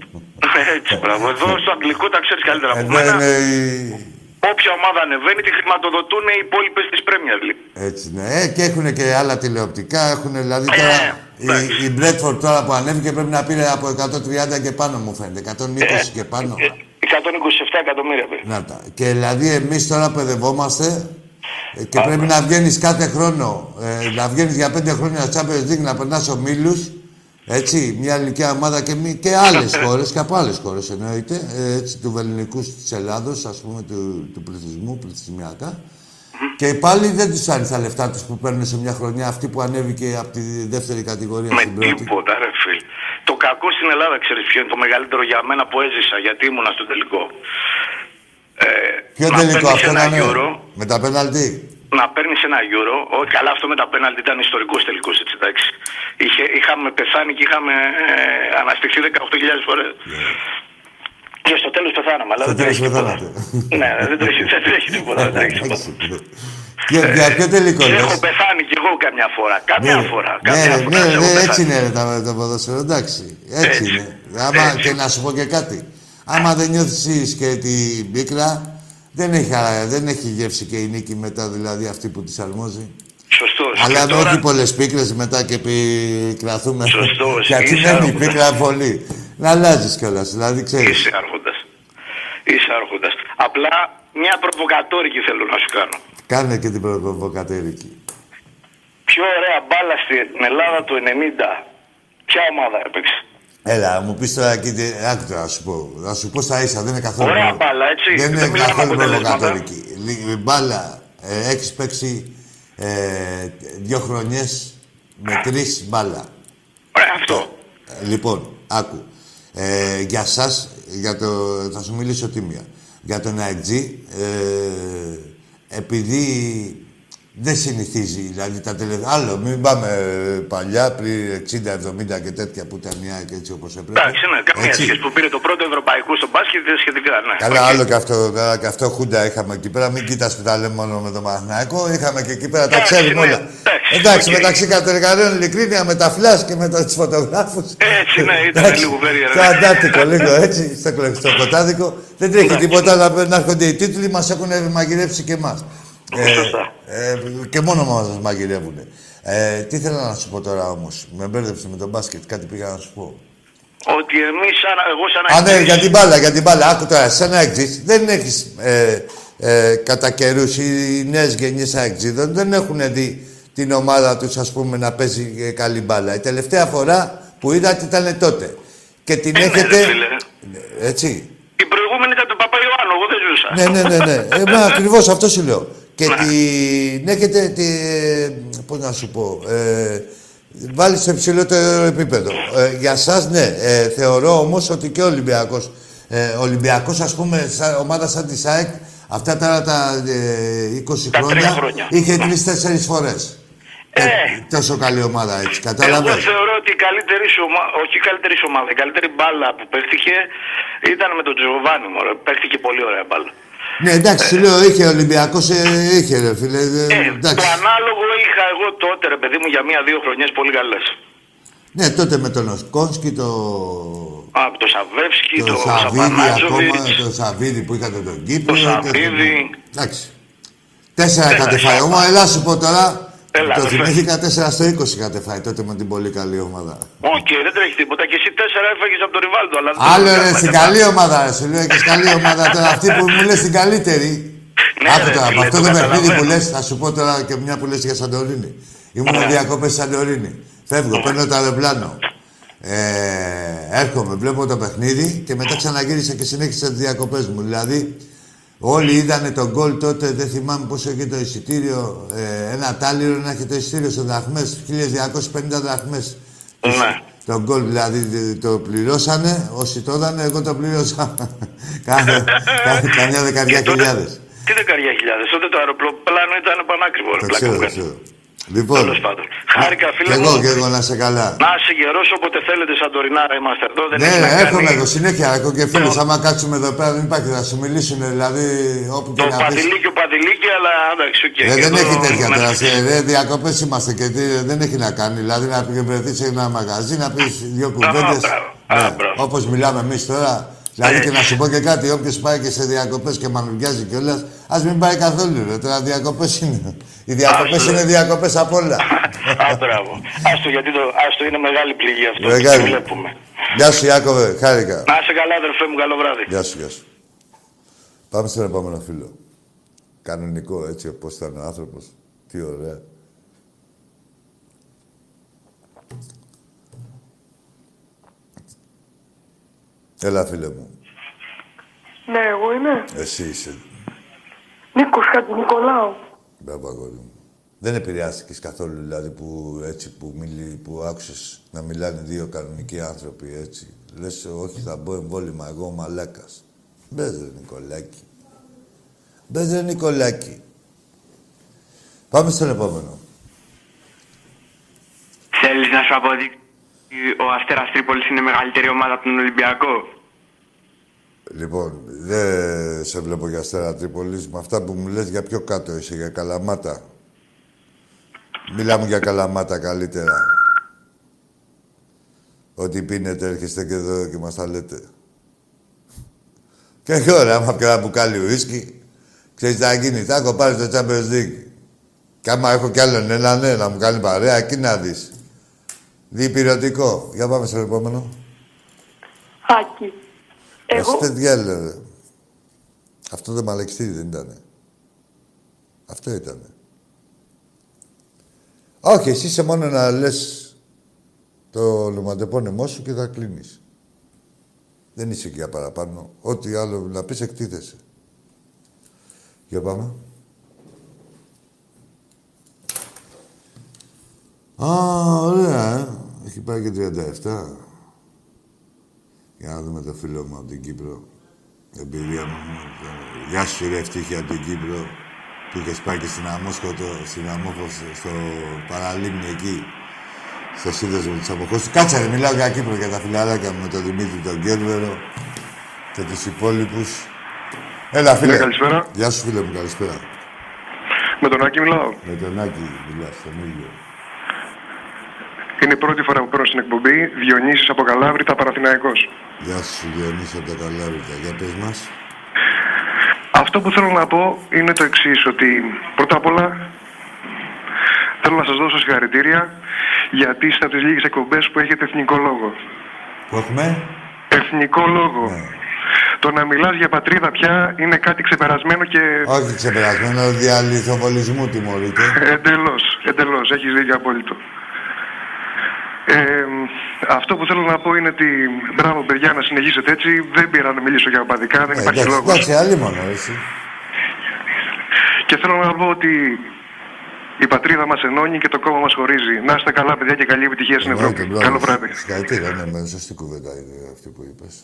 Έτσι, μπράβο. Εδώ στο αγγλικό τα ξέρεις καλύτερα από Εδώ μένα. είναι η- Όποια ομάδα ανεβαίνει τη χρηματοδοτούν οι υπόλοιπες της Premier League. Έτσι, ναι. Ε, και έχουν και άλλα τηλεοπτικά. Έχουν δηλαδή Ε, τώρα. εντάξει. η, η Bradford τώρα που ανέβηκε πρέπει να πήρε από 130 και πάνω μου φαίνεται. 120 και πάνω. Ε, 127 εκατομμύρια πήρε. Να τα. Και δηλαδή εμείς τώρα παιδευόμαστε ε, και πρέπει να βγαίνεις κάθε χρόνο. Ε, να βγαίνεις για πέντε χρόνια στο Champions League να περνάς ομίλου. Έτσι, μια ελληνική ομάδα και, μη- και άλλες χώρες και από άλλες χώρες εννοείται. Ε, έτσι, του ελληνικού της Ελλάδος, ας πούμε, του, του πληθυσμού, πληθυσμιακά. Και πάλι δεν τους φτάνει τα λεφτά τους που παίρνουν σε μια χρονιά αυτή που ανέβηκε από τη δεύτερη κατηγορία Με στην πρώτη. τίποτα, ρε φίλ. Το κακό στην Ελλάδα, ξέρεις ποιο είναι το μεγαλύτερο για μένα που έζησα, γιατί ήμουνα στο τελικό. Ε, Ποιο να τελικό παίρνεις αυτό ένα να είναι; Euro, Με τα πέναλτι; να παίρνεις ένα euro. Όχι, καλά, αυτό με τα πέναλτι ήταν ιστορικός τελικός, έτσι εντάξει. Είχε, είχαμε πεθάνει και είχαμε ε, αναστηθεί 18.000 φορές. Και στο τέλος πεθάναμε, αλλά Στο δεν τέλος τρέχει τίποτα. πεθάνατε. ναι, δεν τρέχει, δεν τρέχει τίποτα. Δεν τρέχει τίποτα. Για, για ποιο τελικό Και λες; έχω πεθάνει κι εγώ καμιά φορά. Καμιά Ναι, φορά. Ναι, Καμιά ρε, φορά. ναι, έχω ναι, πεθάνει. έτσι είναι ρε, τα, το ποδόσφαιρο, εντάξει. Έτσι, Έτσι. είναι. Άμα, Έτσι. και να σου πω και κάτι. Άμα δεν νιώθεις και την πίκρα, δεν έχει, α, δεν έχει γεύση και η νίκη μετά, δηλαδή αυτή που της αρμόζει. Σωστός. Αλλά Και δεν τώρα- όχι πολλές πίκρες μετά και πικραθούμε. Σωστός, Γιατί είσαι δεν είναι η άρχοντας. πίκρα πολύ. Να αλλάζεις κιόλας, δηλαδή ξέρεις. Είσαι άρχοντας. Είσαι άρχοντας. Απλά μια προβοκατόρικη θέλω να σου κάνω. Κάνε και την προβοκατέρικη. Πιο ωραία μπάλα στην Ελλάδα του 90. Ποια ομάδα έπαιξε; Έλα, μου πεις τώρα εκεί, τι- άκου τώρα να σου πω. Να σου πω στα ίσα, δεν είναι καθόλου... Ωραία μπάλα, έτσι. Δεν Δεν είναι μιλάμε καθόλου αποτελέσματα. προβοκατόρικη. Λι- Μπάλα, ε, έχεις παίξει ε, δύο χρονιές με τρεις μπάλα. Ωραία, αυτό. Ε, λοιπόν, άκου. Ε, για σας, για το, θα σου μιλήσω τίμια. Για τον IG, ε, επειδή Δεν συνηθίζει, δηλαδή τα τελευταία. Άλλο, μην πάμε ε, παλιά, πριν 60-70 και τέτοια που ήταν μια και έτσι όπως έπρεπε. Εντάξει, ναι, καμία Έτσι. σχέση που πήρε το πρώτο ευρωπαϊκό στο μπάσκετ σχετικά. Ναι. Καλά, Οκ. άλλο και αυτό, καλά, και αυτό χούντα είχαμε εκεί πέρα. Μην κοίτας που τα λέμε μόνο με τον Παναθηναϊκό. Είχαμε και εκεί πέρα, τα Εντάξει, ξέρουμε ναι, όλα. εντάξει, Εντάξει, οκ. μεταξύ κατεργαραίων ειλικρίνεια με τα φλάς και με τους φωτογράφους. Έτσι, ναι, ήταν λίγο περίεργο. Στο αντάρτικο, λίγο έτσι, στο, κλε- στο κοτάδικο. Δεν τρέχει τίποτα, αλλά να έρχονται οι τίτλοι, μας έχουν μαγειρεύσει και εμάς. Σωστά. ε, και μόνο μα μαγειρεύουν. Ε, τι θέλω να σου πω τώρα όμως. Με μπέρδεψε με το μπάσκετ, κάτι πήγα να σου πω. Ότι εμείς, σαν, εγώ σαν Α, ναι, αεκτζής- για την μπάλα, για την μπάλα. Άκου τώρα, σαν αεκτζής, δεν έχεις ε, ε, κατά καιρούς οι νέες γενιές αεξίδων δεν έχουν δει την ομάδα τους, ας πούμε, να παίζει ε, καλή μπάλα. Η τελευταία φορά που είδατε ήταν τότε. Και την Ε, ναι, έχετε... ρε φίλε. Έτσι. Η προηγούμενη ήταν του Παπαϊωάννου, εγώ δεν ζούσα. Ναι, ναι, ναι, ναι. Ε, μα, ακριβώς αυτό σου λέω. Και την έχετε, τη, πώς να σου πω, ε, βάλει σε υψηλότερο επίπεδο. Ε, για σας, ναι. Ε, θεωρώ όμως ότι και ο Ολυμπιακός, ε, ο Ολυμπιακός, ας πούμε, σαν, ομάδα σαν τη ΣΑΕΚ, αυτά τώρα τα ε, 20 Τα τρία χρόνια, χρόνια. είχε τρεις-τέσσερις φορές. Ε. τόσο καλή ομάδα, έτσι, Εγώ κατάλαβες. θεωρώ ότι η καλύτερη σου ομάδα, όχι η καλύτερη σου ομάδα, η καλύτερη μπάλα που παίχτηκε ήταν με τον Τζοβάνι. Μωρέ. Παίχτηκε πολύ ωραία μπάλα. Ναι, εντάξει, σου λέω, είχε Ολυμπιακός, ε, είχε ρε φίλε. ε, Ε, εντάξει. το ανάλογο είχα εγώ τότε, ρε παιδί μου, για μία-δύο χρονιές πολύ καλές. Ναι, τότε με τον Οσκόνσκι, το Από το Σαβεύσκι, το το, Σαββίδι ακόμα, Σαπανάτζοβιτς, το Σαββίδι που είχατε τον Κύπρο. το και- Σαββίδι. Εντάξει. Τέσσερα Τέσσερα είχατε φάει. είχα. Όμως, ελά σου πω τώρα. Έλα, το ρε, θυμήθηκα 4 στο 20 είχατε φάει τότε με την πολύ καλή ομάδα. Οκ, δεν τρέχεις τίποτα. Και εσύ τέσσερα έφαγες από τον Ριβάλτο. Αλλά δεν Άλλο το ρε, κάνουμε. στην καλή ομάδα, ρε. Σου λέω έχεις καλή ομάδα τώρα. Αυτή που μου λες την καλύτερη. Ναι, Άκου ρε, τώρα, φίλε, με αυτό το το παιχνίδι που καταλαβαίνω. λες, θα σου πω τώρα και μια που λες για Σαντορίνη. Ήμουν Ναι. διακοπές στη Σαντορίνη. Φεύγω, παίρνω το αεροπλάνο. Ε, έρχομαι, βλέπω το παιχνίδι και μετά ξαναγύρισα και συνέχισα τις διακοπές μου. Δηλαδή, όλοι είδανε τον γκολ τότε, δεν θυμάμαι πόσο είχε το εισιτήριο. Ε, ένα τάλιρο να έχει το εισιτήριο σε δραχμές, 1250 δραχμές. Ναι. Το γκολ δηλαδή το πληρώσανε, όσοι το έδανε, εγώ το πλήρωσα. Κα- κα- Καμιά δεκαριά Και τότε- χιλιάδες. Τι δεκαριά χιλιάδες. Τότε το αεροπλάνο ήταν πανάκριβο. ρε, Το πλάκα ξέρω, μου το κάνεις. ξέρω. Λοιπόν, Τέλος πάντων. Χάρηκα, κι φίλε εγώ, μου. κι εγώ να σε καλά. Να σε γερός όποτε θέλετε Σαντορινάρα είμαστε εδώ. Δεν Ναι, έχει να έρχομαι κάνει. εγώ συνέχεια. Έχω και φίλους. Το- Άμα κάτσουμε εδώ πέρα, δεν υπάρχει. Θα σου μιλήσουν δηλαδή όπου και Το να πεις. παδιλίκι, ο παδιλίκι, αλλά εντάξει, οκ. Ε, Και δεν εδώ έχει τέτοια να- τώρα. Σε ρε, διακοπές είμαστε και τι- δεν έχει να κάνει. Δηλαδή να πήγε βρεθείς σε ένα μαγαζί, να πεις δύο κουβέντες. μπράβο. Α, μπράβο. όπως μιλάμε εμείς τώρα. Δηλαδή και να σου πω και κάτι, όποιος πάει και σε διακοπές και μανουριάζει κιόλας, ας μην πάει καθόλου. Ρε. Τώρα διακοπές είναι. Οι διακοπές Άστο, είναι ρε. διακοπές απ' όλα. Α, μπράβο. Άστο, γιατί το, άστο είναι μεγάλη πληγή αυτό. Μεγάλη. Το βλέπουμε. Γεια σου Ιάκωβε, χάρηκα. Να είσαι καλά, αδερφέ μου, καλό βράδυ. Γεια σου, γεια σου. Πάμε στον επόμενο φίλο. Κανονικό, έτσι όπως ήταν ο άνθρωπος. Τι ωραία. Έλα, φίλε μου. Ναι, εγώ είμαι. Εσύ είσαι. Νίκος Χατζηνικολάου. Μπράβο, αγόρι μου. Δεν επηρεάστηκες καθόλου, δηλαδή, που έτσι που, μιλεί, που άκουσες να μιλάνε δύο κανονικοί άνθρωποι, έτσι. Λες, όχι, θα μπω εμβόλυμα, εγώ ο μαλάκας. Μπες, ρε, Νικολάκη. Μπες, ρε, Νικολάκη. Πάμε στον επόμενο. Θέλεις να σου αποδείξω ότι ο Αστέρας Τρίπολης είναι μεγαλύτερη ομάδα από τον Ολυμπιακό. Λοιπόν, δεν σε βλέπω για Αστέρα Τρίπολης. Με αυτά που μου λες, για πιο κάτω είσαι, για Καλαμάτα. Μιλάμε για Καλαμάτα καλύτερα. Ό,τι πίνετε, έρχεστε και εδώ και μας τα λέτε. Και εγώ, ρε, άμα πιω ένα μπουκάλι ουίσκι, ξέρεις τι θα γίνει. Θα έχω πάρει το Champions League. Και άμα έχω κι άλλον ένα, ναι, να μου κάνει παρέα, εκεί να δεις. Διπυρωτικό. Για πάμε στο επόμενο. Άκη. Εγώ. Ας διάλε, ρε. Αυτό το μαλεξίδι δεν ήτανε. Αυτό ήτανε. Όχι, εσύ είσαι μόνο να λες το ονοματεπώνυμό σου και θα κλείνεις. Δεν είσαι εκεί για παραπάνω. Ό,τι άλλο να πεις εκτίθεσαι. Για πάμε. Α, ωραία, ε. Έχει πάει και 37. Για να δούμε το φίλο μου από την Κύπρο. Εμπειρία μου. Γεια σου ρε ευτύχη από την Κύπρο. που είχες πάει και στην Αμόσχοτο, στην Αμόχος, στο παραλίμνη εκεί, στο σύνδεσμο της Αμοχώς. Κάτσε ρε, μιλάω για Κύπρο, για τα φιλαράκια μου, με τον Δημήτρη, τον Γκέρβερο και τους υπόλοιπους. Έλα, φίλε. Ναι, καλησπέρα. Γεια σου, φίλε μου, καλησπέρα. Με τον Άκη μιλάω. Με τον Άκη μιλάς, τον ίδιο. Είναι η πρώτη φορά που παίρνω στην εκπομπή. Διονύσης από Καλάβρητα, Παραθυναϊκός. Γεια σου, Διονύση από τα Καλάβρητα. Για πες μας. Αυτό που θέλω να πω είναι το εξής ότι πρώτα απ' όλα θέλω να σας δώσω συγχαρητήρια γιατί είστε από τις λίγες εκπομπές που έχετε εθνικό λόγο. Που έχουμε; Εθνικό λόγο. Ναι. Το να μιλάς για πατρίδα πια είναι κάτι ξεπερασμένο και Όχι ξεπερασμένο, διαλυθοβολισμού τιμωρείται. εντελώς, εντελώς. Έχεις δίκιο απόλυτο. Ε, αυτό που θέλω να πω είναι ότι μπράβο παιδιά να συνεχίσετε έτσι. Δεν πήρα να μιλήσω για οπαδικά, δεν Ε, υπάρχει εντάξει, λόγος. εντάξει, άλλη μόνο, εσύ. Και θέλω να πω ότι η πατρίδα μας ενώνει και το κόμμα μας χωρίζει. Να είστε καλά παιδιά και καλή επιτυχία στην Εννοείται, Ευρώπη. μπράβο. Καλό βράδυ. Συγχαρητήρια, ναι, με σωστή κουβέντα είναι αυτή που είπες.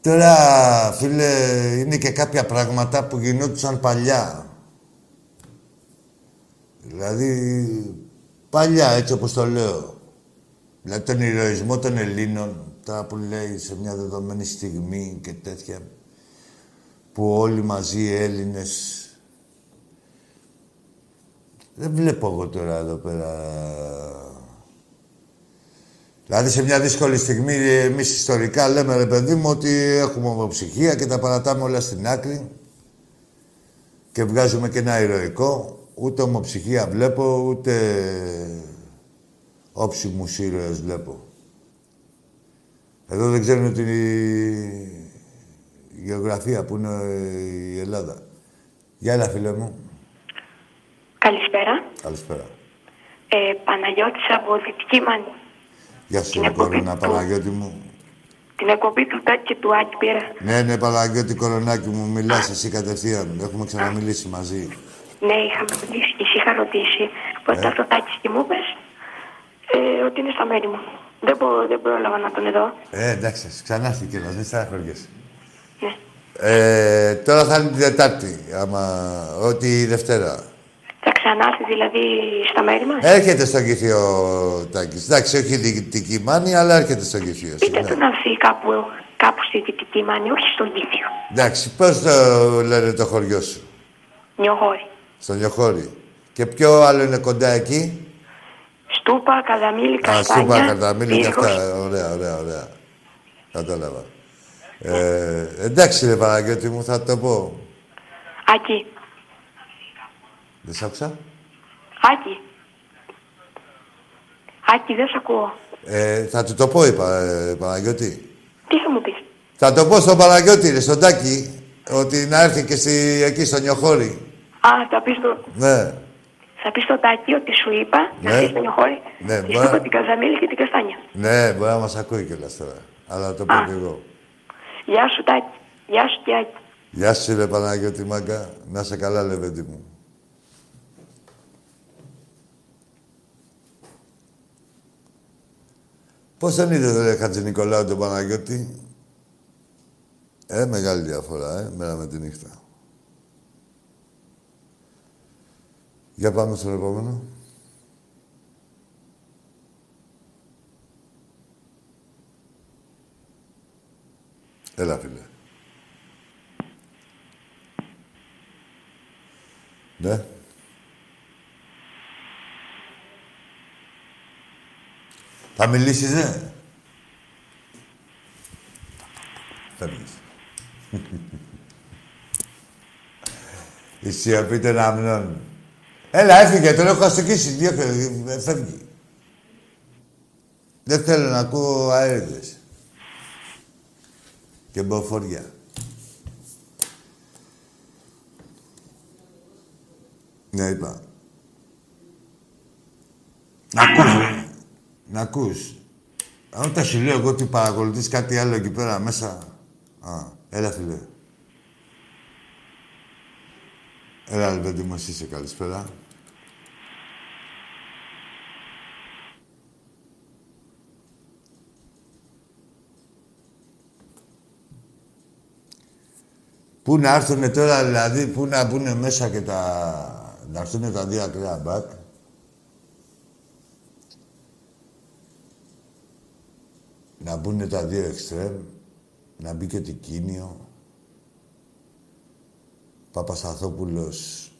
Τώρα, φίλε, είναι και κάποια πράγματα που γινόντουσαν παλιά. Δηλαδή, παλιά, έτσι όπως το λέω. Δηλαδή, τον ηρωισμό των Ελλήνων, τώρα που λέει σε μια δεδομένη στιγμή και τέτοια, που όλοι μαζί οι Έλληνες δεν βλέπω εγώ τώρα εδώ πέρα. Δηλαδή σε μια δύσκολη στιγμή εμείς ιστορικά λέμε ρε παιδί μου ότι έχουμε ομοψυχία και τα παρατάμε όλα στην άκρη και βγάζουμε και ένα ηρωικό. Ούτε ομοψυχία βλέπω, ούτε όψιμους ήρωες βλέπω. Εδώ δεν ξέρουν την γεωγραφία που είναι η Ελλάδα. Γεια έλα φίλε μου. Καλησπέρα. Καλησπέρα. Ε, Παναγιώτης από Δυτική Μάνη. Γεια σου, Την ρε εκπομπή κορώνα, του- Παναγιώτη μου. Την εκπομπή του Τάκη και του Άκη πήρα. Ναι, ναι, Παναγιώτη, κορονάκι μου, μιλάς εσύ κατευθείαν. Έχουμε ξαναμιλήσει μαζί. Ναι, είχαμε μιλήσει και εσύ είχα ρωτήσει. Πώς Ε. ε. το Τάκη και μου είπες ε, ότι είναι στα μέρη μου. Δεν, μπο, δεν πρόλαβα να τον εδώ. Ε, εντάξει, ξανάρθει κιόλας, μην στεναχωριέσαι. Ναι. Ε, τώρα θα είναι την Τετάρτη, άμα... Ότι η Δευτέρα. Θα ξανάρθει δηλαδή στα μέρη μας; Έρχεται στο Κηθείο Τάκης. Εντάξει, όχι δυτική μάνη, αλλά έρχεται στο Κηθείο. Πείτε ναι. του να έρθει κάπου, κάπου στη Δυτική Μάνη, όχι στο Γήθιο. Εντάξει, πώς το λένε το χωριό σου, Νιοχώρη. Στο Νιοχώρι. Και ποιο άλλο είναι κοντά εκεί; Στούπα, Καδαμίλη, Α, Καστάνια. σούπα, καρταμίλη και Πύργος. αυτά. Ωραία, ωραία, ωραία. Κατάλαβα. Ε, εντάξει, ρε Παναγιώτη μου, θα το πω. Άκη. Δεν σ' άκουσα; Άκη. Άκη, δεν σ' ακούω. Ε, θα του το πω, είπα, ε, Παναγιώτη. Τι θα μου πεις; Θα το πω στον Παναγιώτη, ρε, στον Τάκη, ότι να έρθει και στη, εκεί στο Νιοχώρι. Α, θα πεις το... Ναι. Θα πεις στο Τάκη ότι σου είπα να Ναι. έρθει στο Νιοχώρη. Ναι, και μπορεί. σου είπα την Καζαμίλη και την Καστάνια. Ναι, μπορεί να μας ακούει κιόλας τώρα. Αλλά θα το πω Α. κι εγώ. Γεια σου Τάκη. Γεια σου και Άκη. Γεια σου, ρε Παναγιώτη Μάγκα. Να σε καλά, λεβέντη μου. Πώς τον είδες, ρε Χατζη Νικολάου, τον Παναγιώτη; Ε, μεγάλη διαφορά, ε, μέρα με τη νύχτα. Για πάμε στον επόμενο. Έλα, φίλε. Ναι. Θα μιλήσεις, ναι. Φεύγεις. Η σιωπή των αμνών. Έλα, έφυγε, τον έχω αστοκίσει. Διώχνε, ε, φεύγει. Δεν θέλω να ακούω αέριδες. Και μποφοριά. Ναι, είπα. Να ακούς, ρε. Να ακούς. Όταν σου λέω εγώ ότι παρακολουθείς κάτι άλλο εκεί πέρα μέσα... Α, έλα φίλε. Έλα, ρε παιδί μου, εσύ είσαι καλησπέρα. Πού να έρθουν τώρα, δηλαδή, πού να μπουν μέσα και τα... Να έρθουν τα δύο ακραία μπακ; Να μπουν τα δύο εξτρέμ. Να μπει και την Κίνιο. Παπασταθόπουλος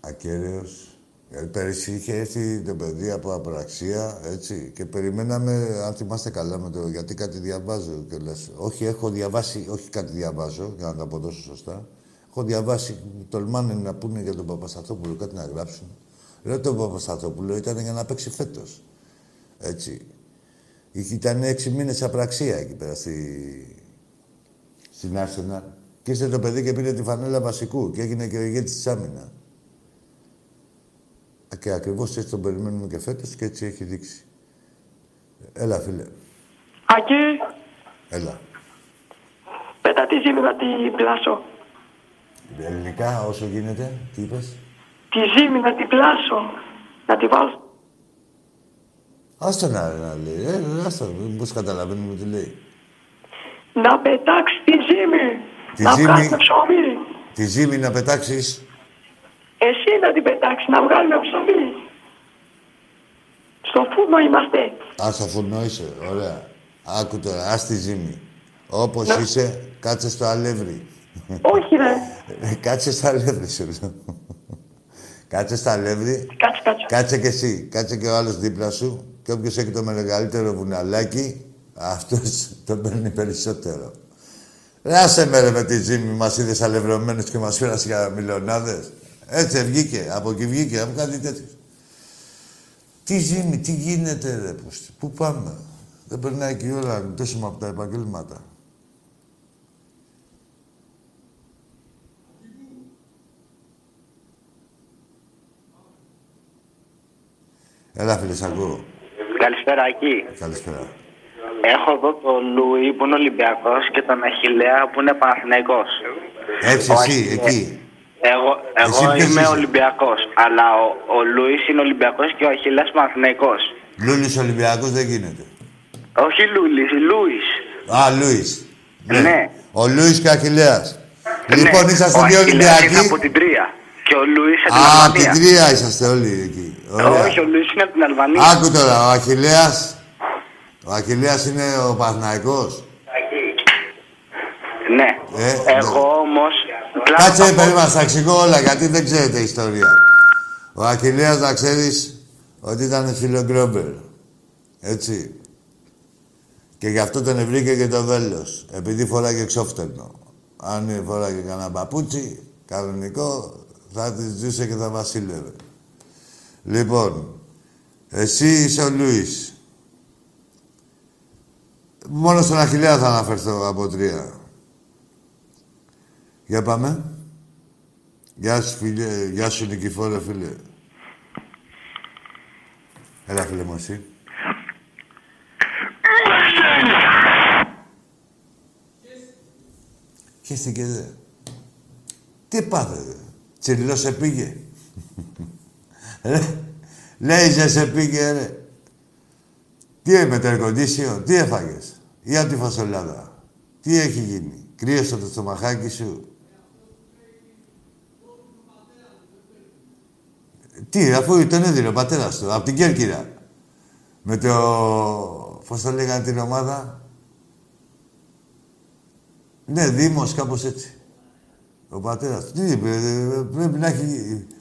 ακέραιος. Ε, πέρυσι είχε έρθει το παιδί από απραξία, έτσι, και περιμέναμε, αν θυμάστε καλά με το, γιατί κάτι διαβάζω και λες, όχι, έχω διαβάσει, όχι κάτι διαβάζω, για να τα αποδώσω σωστά. Έχω διαβάσει, τολμάνε να πούνε για τον Παπασταθόπουλο κάτι να γράψουν. Λέω τον Παπασταθόπουλο ήταν για να παίξει φέτος. Έτσι. Ήταν έξι μήνες απραξία εκεί πέρα στη... στην Άρσενα. Και ήρθε το παιδί και πήρε τη φανέλα βασικού και έγινε και ο ηγέτης της άμυνας. Και ακριβώς έτσι τον περιμένουμε και φέτος και έτσι έχει δείξει. Έλα, φίλε. Ακή, Έλα. πέτα τη ζύμη να την πλάσω. Ελληνικά, όσο γίνεται, τι είπες; Τη ζύμη να την πλάσω. Να τη βάλω. Άστο να, να λέει. Ε, άστο, πώς καταλαβαίνουμε τι λέει. Να πετάξεις τη ζύμη. Τη να ζύμη. βγάλουμε ψωμί. Τη ζύμη να πετάξεις. Εσύ να την πετάξεις, να βγάλουμε ψωμί. Στο φούρνο είμαστε. Α, στο φουρνό είσαι. Ωραία. Άκου τώρα, ας τη ζύμη. Όπως είσαι, κάτσε στο αλεύρι. Όχι ρε. Ε, κάτσε στο αλεύρι, σου λέω. Κάτσε στο αλεύρι. Κάτσε, κάτσε. Κάτσε και εσύ. Κάτσε και ο άλλος δίπλα σου. Και όποιος έχει το μεγαλύτερο βουναλάκι, αυτός το παίρνει περισσότερο. Ράσε με ρε με τη ζύμη, μας είδες αλευρωμένους και μας φέρασε για μιλιονάδες. Έτσι βγήκε, από εκεί βγήκε, από κάτι τέτοιο. Τι ζύμη, τι γίνεται ρε, πώς, πού πάμε; Δεν περνάει και η ώρα να γλιτώσουμε από τα επαγγέλματα. Έλα φίλε, σ' ακούω. Καλησπέρα εκεί. Καλησπέρα. Έχω εδώ τον Λούι που είναι Ολυμπιακός και τον Αχηλέα που είναι Παναθηναϊκός. Έτσι, Ο εσύ, Αχι- εκεί. Εγώ, Εσύ εγώ ποιος είμαι είσαι; Ολυμπιακός. Αλλά ο, ο Λούις είναι Ολυμπιακός και ο Αχηλέα Παναθηναϊκός. Λούλης Ολυμπιακός δεν γίνεται. Όχι Λούλης, Λούις. Α, Λούις. Ναι. Ο Λούις και ο Αχιλέας. Λοιπόν, είσαστε ο δύο Αχιλλέας Ολυμπιακοί; είναι από την Τρία. Και ο Λούις από την Α, Αλβανία. την τρία είσαστε όλοι εκεί. Ωραία. Όχι, ο Λούις είναι από την Αλβανία. Άκου τώρα, ο Αχιλέας. Ο Αχιλέας είναι ο Παναθηναϊκός; Ναι. Ε, Εγώ όμως. Κάτσε, περίμενα, στα εξηγώ όλα, γιατί δεν ξέρετε ιστορία. Ο Αχιλέας, να ξέρεις, ότι ήταν φιλογκρόμπερ. Έτσι. Και γι' αυτό τον βρήκε και το βέλος. Επειδή φοράγε εξόφτερνο. Αν φοράγε κανένα παπούτσι, κανονικό, θα τη ζούσε και θα βασίλευε. Λοιπόν, εσύ είσαι ο Λούις. Μόνο στον Αχιλέα θα αναφερθώ από τρία. Για πάμε. Γεια σου, φίλε. Γεια σου, Νικηφόρε, φίλε. Έλα, φίλε μου, εσύ. Χέστηκε, δε. Τι πάθετε. Τσιριλός σε πήγε. ρε. Λέιζε σε πήγε, ρε. Τι με το air τι έφαγες. Ή από τη φασολάδα. Τι έχει γίνει. Κρύωσε το στομαχάκι σου. Τι, αφού τον έδινε ο πατέρας του, από την Κέρκυρα. Με το... Πώς το λέγανε την ομάδα; Ναι, Δήμος, κάπως έτσι. Ο πατέρας του. Τι είπε, ε, πρέπει να έχει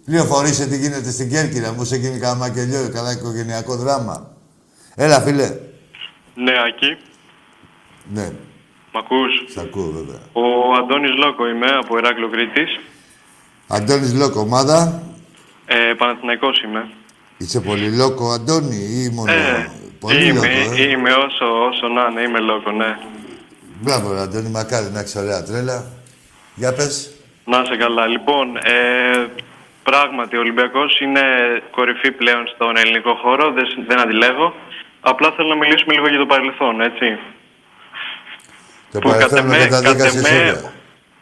πληροφορήσει τι γίνεται στην Κέρκυρα. Μου σε γίνει κανένα μακελιό, καλά οικογενειακό δράμα. Έλα, φίλε. Ναι, Ακή. Ναι, Μ' ακούς; σ' ακούω βέβαια. Ο Αντώνης Λόκο είμαι από Ηράκλειο Κρήτης. Αντώνης Λόκο, ομάδα. Ε, Παναθηναϊκός είμαι. Είσαι πολύ λόκο, Αντώνη, ή μόνο... Ε, πολύ είμαι, λόκο, ε; είμαι όσο, όσο να είναι, είμαι Λόκο, ναι. Μπράβο, ρε, Αντώνη, μακάρι να έχεις ωραία τρέλα. Για πες. Να είσαι καλά. Λοιπόν, ε, πράγματι ο Ολυμπιακός είναι κορυφή πλέον στον ελληνικό χώρο, δεν, δεν αντιλέγω. Απλά θέλω να μιλήσουμε λίγο για το παρελθόν, έτσι. Το Που παρελθόν με κατ' εμέ- καταδίκασες κατ' εμέ- όλα.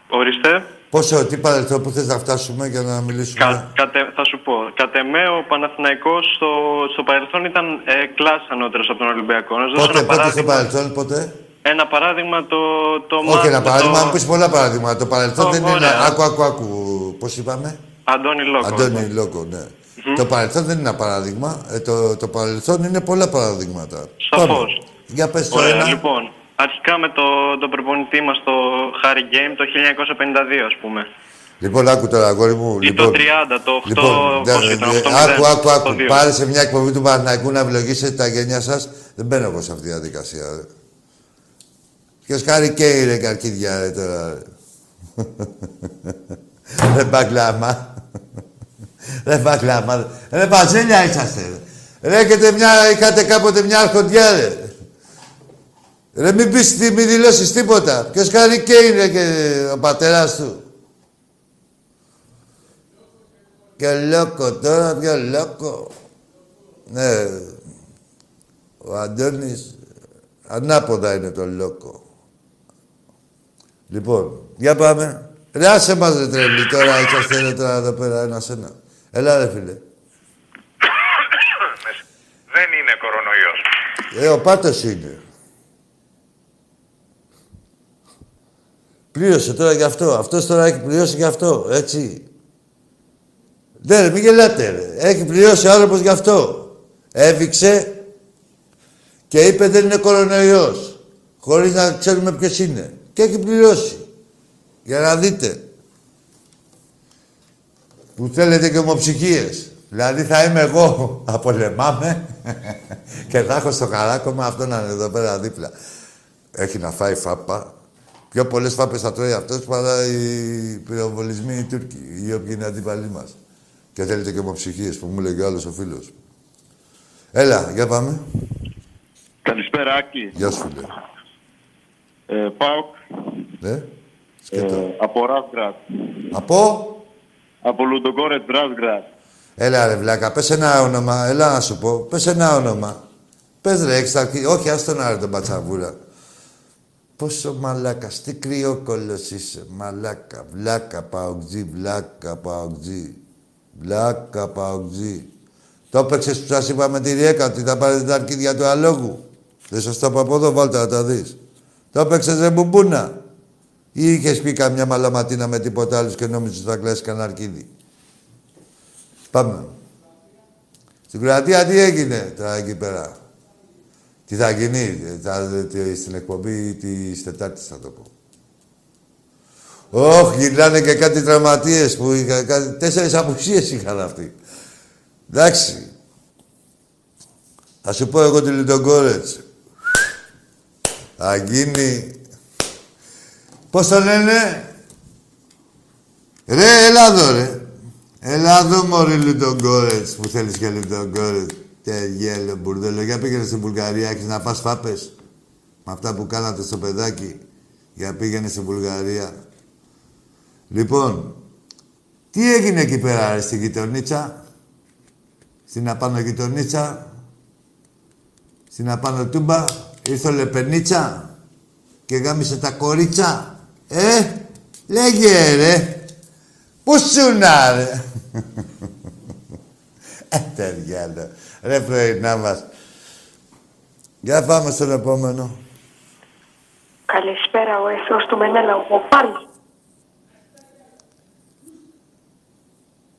Ορίστε. Πόσο, τι παρελθόν που θες να φτάσουμε για να μιλήσουμε; Κα, κατε- θα σου πω. Κατ' εμέ ο Παναθηναϊκός στο, στο παρελθόν ήταν ε, κλάσ ανώτερος από τον Ολυμπιακό. Να σου δώσω Πότε, ένα πότε στο παράδειγμα. παρελθόν, πότε; Ένα παράδειγμα το... το Όχι ένα το- παράδειγμα, μου πεις πολλά παράδειγμα. Το παρελθόν Ω, δεν είναι... ωραία. Άκου, άκου, άκου. Πώς είπαμε; Αντώνη Λόκο. Αντώνη Λόκο, ναι. Το παρελθόν δεν είναι ένα παράδειγμα. Ε, το, το παρελθόν είναι πολλά παραδείγματα. Σαφώς. Πάμε. Για πες το Ωραία, ένα. λοιπόν. Αρχικά με το, το προπονητή μας το Harry Game το 1952, ας πούμε. Λοιπόν, άκου τώρα, αγόρι μου. Ή λοιπόν, το 30, το 8, Λοιπόν, πώς δε- ήταν, δε- 8-0, άκου, άκου, άκου. 8-2. Πάρε σε μια εκπομπή του Παναθηναϊκού να ευλογήσετε τα γενιά σας. Δεν μπαίνω εγώ σε αυτή τη διαδικασία. Ρε. Ποιος χάρη και ρε καρκίδια ρε τώρα. Ρε, ρε μπαγκλάμα. ρε μπαγκλάμα. Ρε μπαζέλια είσαστε. Ρε, ρε έχετε μια, είχατε κάποτε μια αρχοντιά ρε. Ρε μην πεις, τι- μην δηλώσεις τίποτα. Ποιος χάρη και είναι και ο πατέρας του. Και λόκο τώρα, πιο λόκο. Ναι, ο Αντώνης ανάποδα είναι το λόκο. Λοιπόν, για πάμε. Ρε άσε μας ρε τρελή τώρα, είσαστε ρε τώρα εδώ πέρα ένας ένα. Έλα ρε φίλε. Δεν είναι κορονοϊός. Ε, ο πάτος είναι. Πλήρωσε τώρα γι' αυτό. Αυτός τώρα έχει πληρώσει γι' αυτό, έτσι. Ναι, ρε, μην γελάτε, ρε. Έχει πληρώσει ο άνθρωπος γι' αυτό. Έβηξε και είπε δεν είναι κορονοϊός. Χωρίς να ξέρουμε ποιος είναι. Και έχει πληρώσει. Για να δείτε. Που θέλετε και ομοψυχίες. Δηλαδή θα είμαι εγώ, απολεμάμε και θα έχω στο χαράκωμα αυτό να είναι εδώ πέρα δίπλα. Έχει να φάει φάπα. Πιο πολλές φάπες θα τρώει αυτός παρά οι πυροβολισμοί οι Τούρκοι, οι οποίοι είναι αντίπαλοι μας. Και θέλετε και ομοψυχίες που μου έλεγε ο άλλος ο φίλος. Έλα, για πάμε. Καλησπέρα, Άκη. Γεια σου, φίλε. Ε, Πάοκ, Ναι, ε, από Ράσγκρατ. Από... Από Λουντογκόρετ Ράσγκρατ. Έλα ρε βλάκα, πες ένα όνομα. Έλα να σου πω. Πες ένα όνομα. Πες ρε, έχεις τα αρχή. Όχι, ας τον άρε τον πατσαβούρα. Πόσο μαλάκας, τι κρυόκολος είσαι. Μαλάκα, βλάκα, παουτζή, βλάκα, παουτζή. Βλάκα, παουτζή. Το έπαιξες που σας είπα με τη Ριέκα ότι θα πάρετε τα αρκίδια του αλόγου. Δεν σας το είπα από εδώ, βάλτε να τα δεις. Το έπαιξες ρε μπουμπούνα. Ή είχες πει καμιά μαλαματίνα με τίποτα άλλο και νόμιζες ότι θα κλάσεις κανένα αρκίδι. Πάμε. Στην Κροατία τι έγινε τώρα εκεί πέρα; Τι θα γίνει, ε, θα, τι- στην εκπομπή τη Τετάρτη θα το πω. Όχι, γυρνάνε και κάτι τραυματίες που είχα, κάτι, τέσσερις απουσίες είχαν αυτοί. Εντάξει. Θα σου πω εγώ τη Λιντογκόρετς. Θα γίνει... Πώς το λένε; Ρε, έλα εδώ, ρε. Έλα εδώ, μωρή Λιντογκόρετς, που θέλεις και Λιντογκόρετς. Τε γέλο, μπουρδέλο. Για πήγαινε στην Βουλγαρία, έχεις να πας φάπες; Με αυτά που κάνατε στο παιδάκι. Για πήγαινε στην Βουλγαρία. Λοιπόν, τι έγινε εκεί πέρα, ρε, στην γειτονίτσα; Στην απάνω γειτονίτσα; Στην απάνω τούμπα; Ήρθε ο Λεπενίτσα. Και γάμισε τα κορίτσα; Ε, λέγε ρε. Πού σου να ρε; Ε, τεριάλο. Ρε πρωινά μας. Για πάμε στον επόμενο. Καλησπέρα, ο εχθρός του Μενέλα, ο πάλι.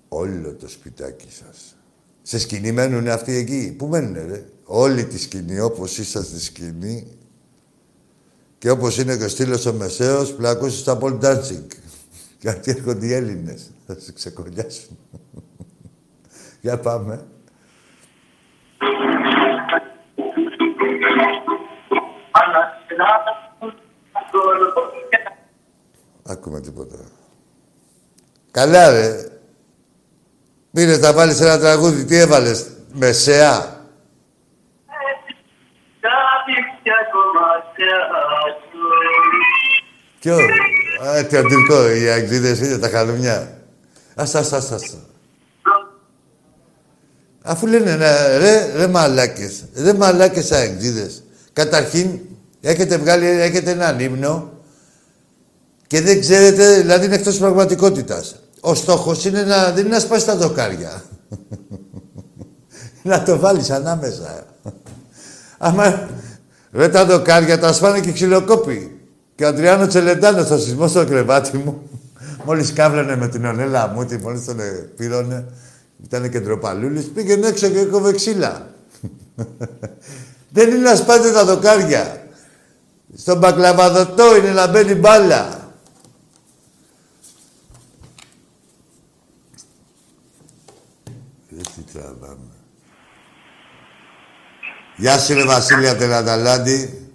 Όλο το σπιτάκι σας. Σε σκηνή μένουν αυτοί εκεί; Πού μένουνε, ρε; Όλη τη σκηνή, όπως είσαστε στη σκηνή. Και όπως είναι και ο στήλος ο Μεσαίος, πλακώσεις στα Paul Dancing. Γιατί έρχονται οι Έλληνες. Θα σε ξεκολλιάσουν. Για πάμε. Ακούμε τίποτα. Καλά, ρε. Πήρες να βάλεις ένα τραγούδι. Τι έβαλες. Μεσαία; Ποιο. Α, τι αντιλικό. Οι αγγλίδες είναι τα χαλουμιά. Ας, ας, ας, ας. Αφού λένε, ναι, ρε, ρε μαλάκες. Ρε μαλάκες αγγλίδες. Καταρχήν, έχετε βγάλει, έχετε έναν ύμνο και δεν ξέρετε, δηλαδή είναι εκτός πραγματικότητας. Ο στόχος είναι να, δεν είναι να σπάσεις τα δοκάρια. να το βάλεις ανάμεσα. Άμα, Ρε τα δοκάρια τα σπάνε και ξυλοκόπη. Και ο Αντριάνο Τσελεντάνος στο σεισμό στο κρεβάτι μου. Μόλις κάβλωνε με την ονέλα μου, τι μόλις τον πήρωνε. Ήταν και ντροπαλούλη. Πήγαινε έξω και έκοβε ξύλα. Δεν είναι να σπάτε τα δοκάρια. Στον μπακλαβαδοτό είναι να μπαίνει μπάλα. Δεν τι τραβάμε. Γεια σου, ρε Βασίλεια Τελαταλάντη.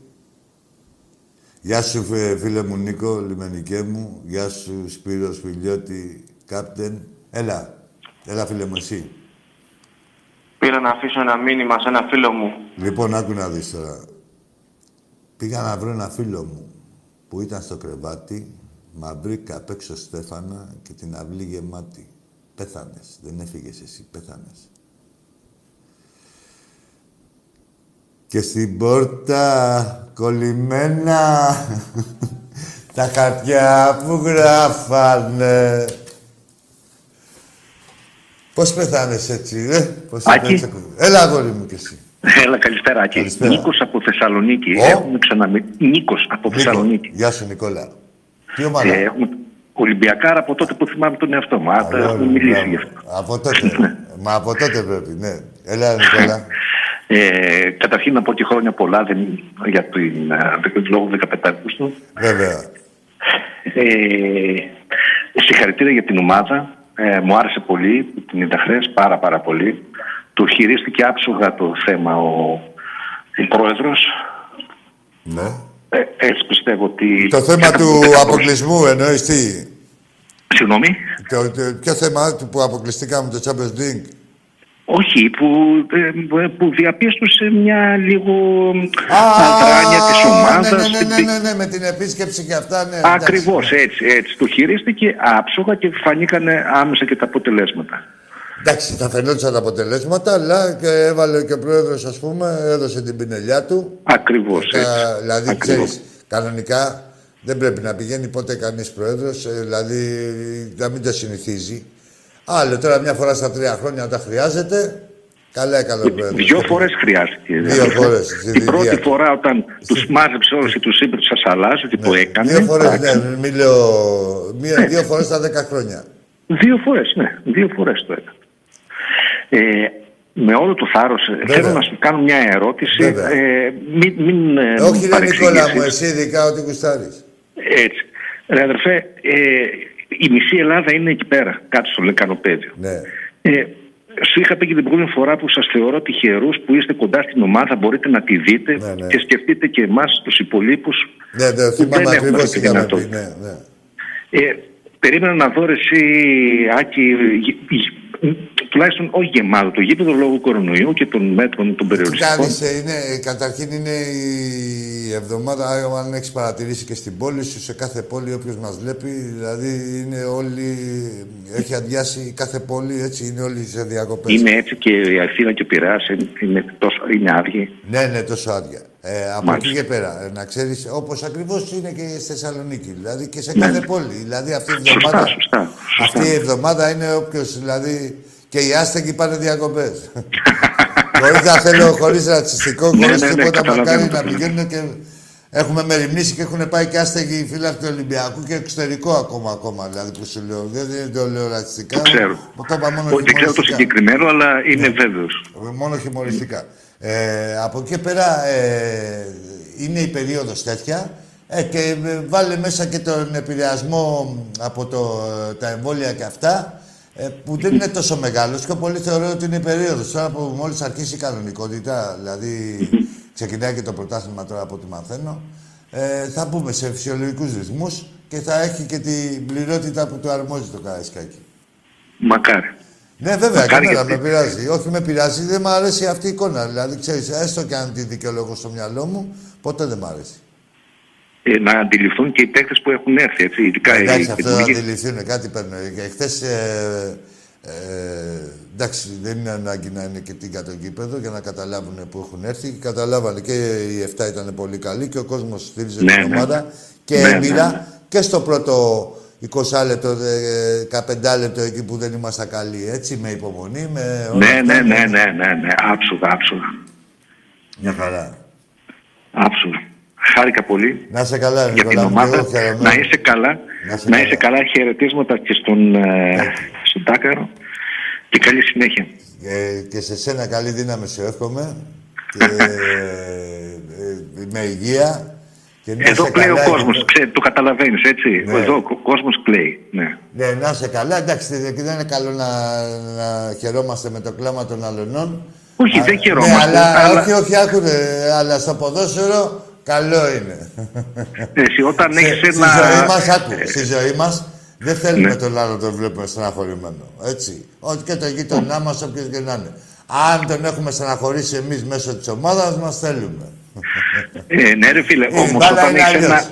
Γεια σου, φι- φίλε μου Νίκο, λιμενικέ μου. Γεια σου, Σπύρος Φιλιώτη, κάπτεν. Έλα, έλα φίλε μου εσύ. Πήρα να αφήσω ένα μήνυμα σε ένα φίλο μου. Λοιπόν, άκου να δεις τώρα. Πήγα να βρω ένα φίλο μου που ήταν στο κρεβάτι, μα βρήκα απ' έξω Στέφανα και την αυλή γεμάτη. Πέθανες, δεν έφυγες εσύ, πέθανες. Και στην πόρτα κολλημένα τα χαρτιά που γράφανε. Πώς πεθάνες έτσι, ρε, πώς Άκη. πέθανες. Έλα, αγόρι μου κι εσύ. Έλα, καλησπέρα, Άκη. Καλησπέρα. Νίκος από Θεσσαλονίκη. Ο; Έχουμε ξαναμιλήσει. Νίκος από Νίκο, Θεσσαλονίκη. Γεια σου, Νικόλα. Τι ομάδα; Ε, έχουμε Ολυμπιακάρα από τότε που θυμάμαι τον εαυτό μου. Άρα Ωραία, έχουμε μιλήσει μπράβο. γι' αυτό. Από τότε. Μα από τότε πρέπει, ναι. Έλα, Νικόλα. Ε, καταρχήν να πω και χρόνια πολλά δεν, για την ε, λόγω 15 Αυγούστου. Βέβαια. Ε, συγχαρητήρια για την ομάδα. Ε, μου άρεσε πολύ που την είδα χθες, πάρα πάρα πολύ. Το χειρίστηκε άψογα το θέμα ο, ο πρόεδρος. Ναι. Ε, έτσι πιστεύω ότι... Το θέμα του αποκλεισμού εννοείς τι; Συγγνώμη. Το, το, ποιο θέμα του που αποκλειστήκαμε το Champions League; Όχι, που, ε, που διαπίστωσε μια λίγο αδράνεια της ομάδας. Ναι, ναι, ναι, ναι, ναι, με την επίσκεψη και αυτά, ναι. εντάξει. Ακριβώς έτσι, έτσι. Το χειρίστηκε άψογα και φανήκανε άμεσα και τα αποτελέσματα. Εντάξει, θα φαινόντουσαν τα αποτελέσματα, αλλά και έβαλε και ο πρόεδρος, ας πούμε, έδωσε την πινελιά του. Ακριβώς Τα- έτσι. δηλαδή, Ακριβώς. ξέρεις, κανονικά δεν πρέπει να πηγαίνει ποτέ κανείς πρόεδρος, ε, δηλαδή να μην το συνηθίζει. Άλλο τώρα μια φορά στα τρία χρόνια όταν χρειάζεται, καλά έκανε ο πρόεδρος. Δύο φορές χρειάστηκε. Δύο φορές, στη Την πρώτη θητεία του. φορά όταν τους μάζεψε όλους και τους είπε τους ασαλάζει και το έκανε. Δύο φορές, εντάξει. ναι, μην λέω, μία, δύο φορές στα δέκα χρόνια. Δύο φορές, ναι. Δύο φορές το έκανε. Ε, με όλο το θάρρος, ε, θέλω να σου κάνω μια ερώτηση. Βέβαια. Ε, μην μην ε, Όχι ρε παρεξηγήσεις. Νικόλα μου, εσύ ειδικά ό,τι γουστάρεις. Έτσι. Ρε αδερφέ, ε, η μισή Ελλάδα είναι εκεί πέρα, κάτω στο λεκανοπέδιο. Ναι. Ε, σου είχα πει και την προηγούμενη φορά που σας θεωρώ τυχερούς που είστε κοντά στην ομάδα, μπορείτε να τη δείτε ναι. και σκεφτείτε και εμάς τους υπολείπους Ναι, το που θυμάμαι δεν έχουμε ακριβώς αυτή τι τη είχαμε πει, δυνατότητα. ναι, ναι. Ε, περίμενα να δω ρε εσύ, Άκη, γε- γε- τουλάχιστον όχι γεμάτο το γήπεδο λόγω κορονοϊού και των μέτρων των περιοριστικών. Κάνεις, ε, είναι, καταρχήν είναι η εβδομάδα, αν έχεις παρατηρήσει και στην πόλη σου, σε κάθε πόλη όποιος μας βλέπει, δηλαδή είναι όλοι, έχει αδειάσει κάθε πόλη, έτσι, είναι όλοι σε διακοπές. Είναι έτσι και η Αθήνα και ο Πειραιάς είναι, είναι, τόσο, είναι άδειοι. Ναι, ναι, τόσο άδεια. Ε, από Μάλιστα. εκεί και πέρα, ε, να ξέρεις, όπως ακριβώς είναι και στη Θεσσαλονίκη, δηλαδή και σε Ναι. κάθε πόλη. Δηλαδή αυτή η Σωστά, εβδομάδα, σωστά, σωστά. αυτή η εβδομάδα είναι όποιος, δηλαδή, και οι άστεγοι πάνε διακοπές. χωρίς να θέλω, χωρίς ρατσιστικό, Ναι, χωρίς ναι, ναι, τίποτα, καταλαβαίνω, μακάρι να καταλαβαίνω. πηγαίνουν και έχουμε μεριμνήσει και έχουν πάει και άστεγοι φύλακοι του Ολυμπιακού και εξωτερικό ακόμα, ακόμα, δηλαδή που σου λέω. Δεν, δεν το λέω ρατσιστικά. Το ξέρω. Το είπα μόνο Όχι, Δεν ξέρω το χιουμοριστικά. συγκεκριμένο, αλλά είναι βέβαιος. Μόνο χειμωριστικά. Ε, από εκεί και πέρα ε, είναι η περίοδος τέτοια ε, και ε, βάλε μέσα και τον επηρεασμό από το, τα εμβόλια και αυτά ε, που δεν είναι τόσο μεγάλος. Πιο πολύ θεωρώ ότι είναι η περίοδος. Τώρα που μόλις αρχίσει η κανονικότητα, δηλαδή ξεκινάει και το πρωτάθλημα τώρα από ό,τι μαθαίνω, ε, θα μπούμε σε φυσιολογικούς ρυθμούς και θα έχει και την πληρότητα που του αρμόζει το Καραϊσκάκι. Μακάρι. Ναι, βέβαια, Μακάρι κανένα γιατί- με πειράζει. Όχι, με πειράζει, δεν μου αρέσει αυτή η εικόνα. Δηλαδή, ξέρεις, έστω και αν τη δικαιολογώ στο μυαλό μου, ποτέ δεν μ' αρέσει. Ε, να αντιληφθούν και οι παίκτες που έχουν έρθει, έτσι, ειδικά οι Εντάξει, αυτό να καινούργοι. αντιληφθούν, κάτι παίρνω. Και χθες, ε, ε, εντάξει, δεν είναι ανάγκη να είναι και τι για το γήπεδο για να καταλάβουν που έχουν έρθει. Καταλάβανε και οι 7 ήταν πολύ καλοί και ο κόσμος στήριζε Ναι, την ναι. ομάδα και Ναι, έμπειρα ναι, ναι. και στο πρώτο 20 λεπτό, 15 λεπτό εκεί που δεν ήμασταν καλοί, έτσι, με υπομονή, με όλα Ναι, αυτά, ναι, ναι, ναι, ναι, ναι, άψογα, άψογα. Μια χαρά. Άψου. Χάρηκα πολύ Να είσαι καλά, για την Νικόλα μου. και ομάδα. εγώ χαίρομαι. Να είσαι καλά. Να είσαι Να καλά. είσαι καλά. Χαιρετίσματα και στον, ε, στον Τάκαρο. Και καλή συνέχεια. Ε, και σε σένα καλή δύναμη σου εύχομαι. Και ε, με υγεία. Και να Εδώ είσαι κλαίει ο καλά, κόσμος. γιατί- Το καταλαβαίνεις, έτσι. Ναι. Εδώ ο κόσμος κλαίει. Ναι. Ναι, να είσαι καλά. Εντάξει, και δεν είναι καλό να, να χαιρόμαστε με το κλάμα των αλωνών. Όχι, Α, δεν Ναι, χαιρόμαστε, αλλά, αλλά- όχι, όχι, άκουρε. Αλλά στο ποδόσφαιρο καλό είναι. Εσύ όταν Σε- έχεις Στη ένα. ζωή μας, άκου, στη ζωή μας, δεν θέλουμε Ναι. τον άλλο να τον βλέπουμε στεναχωρημένο. Έτσι. Ό,τι και το γείτονά μας, όποιος και να είναι. Αν τον έχουμε στεναχωρήσει εμείς μέσω της ομάδας μας, θέλουμε. Ε, ναι, ρε φίλε, Η όμως μπάλα όταν είναι έχεις αλλιώς. ένα.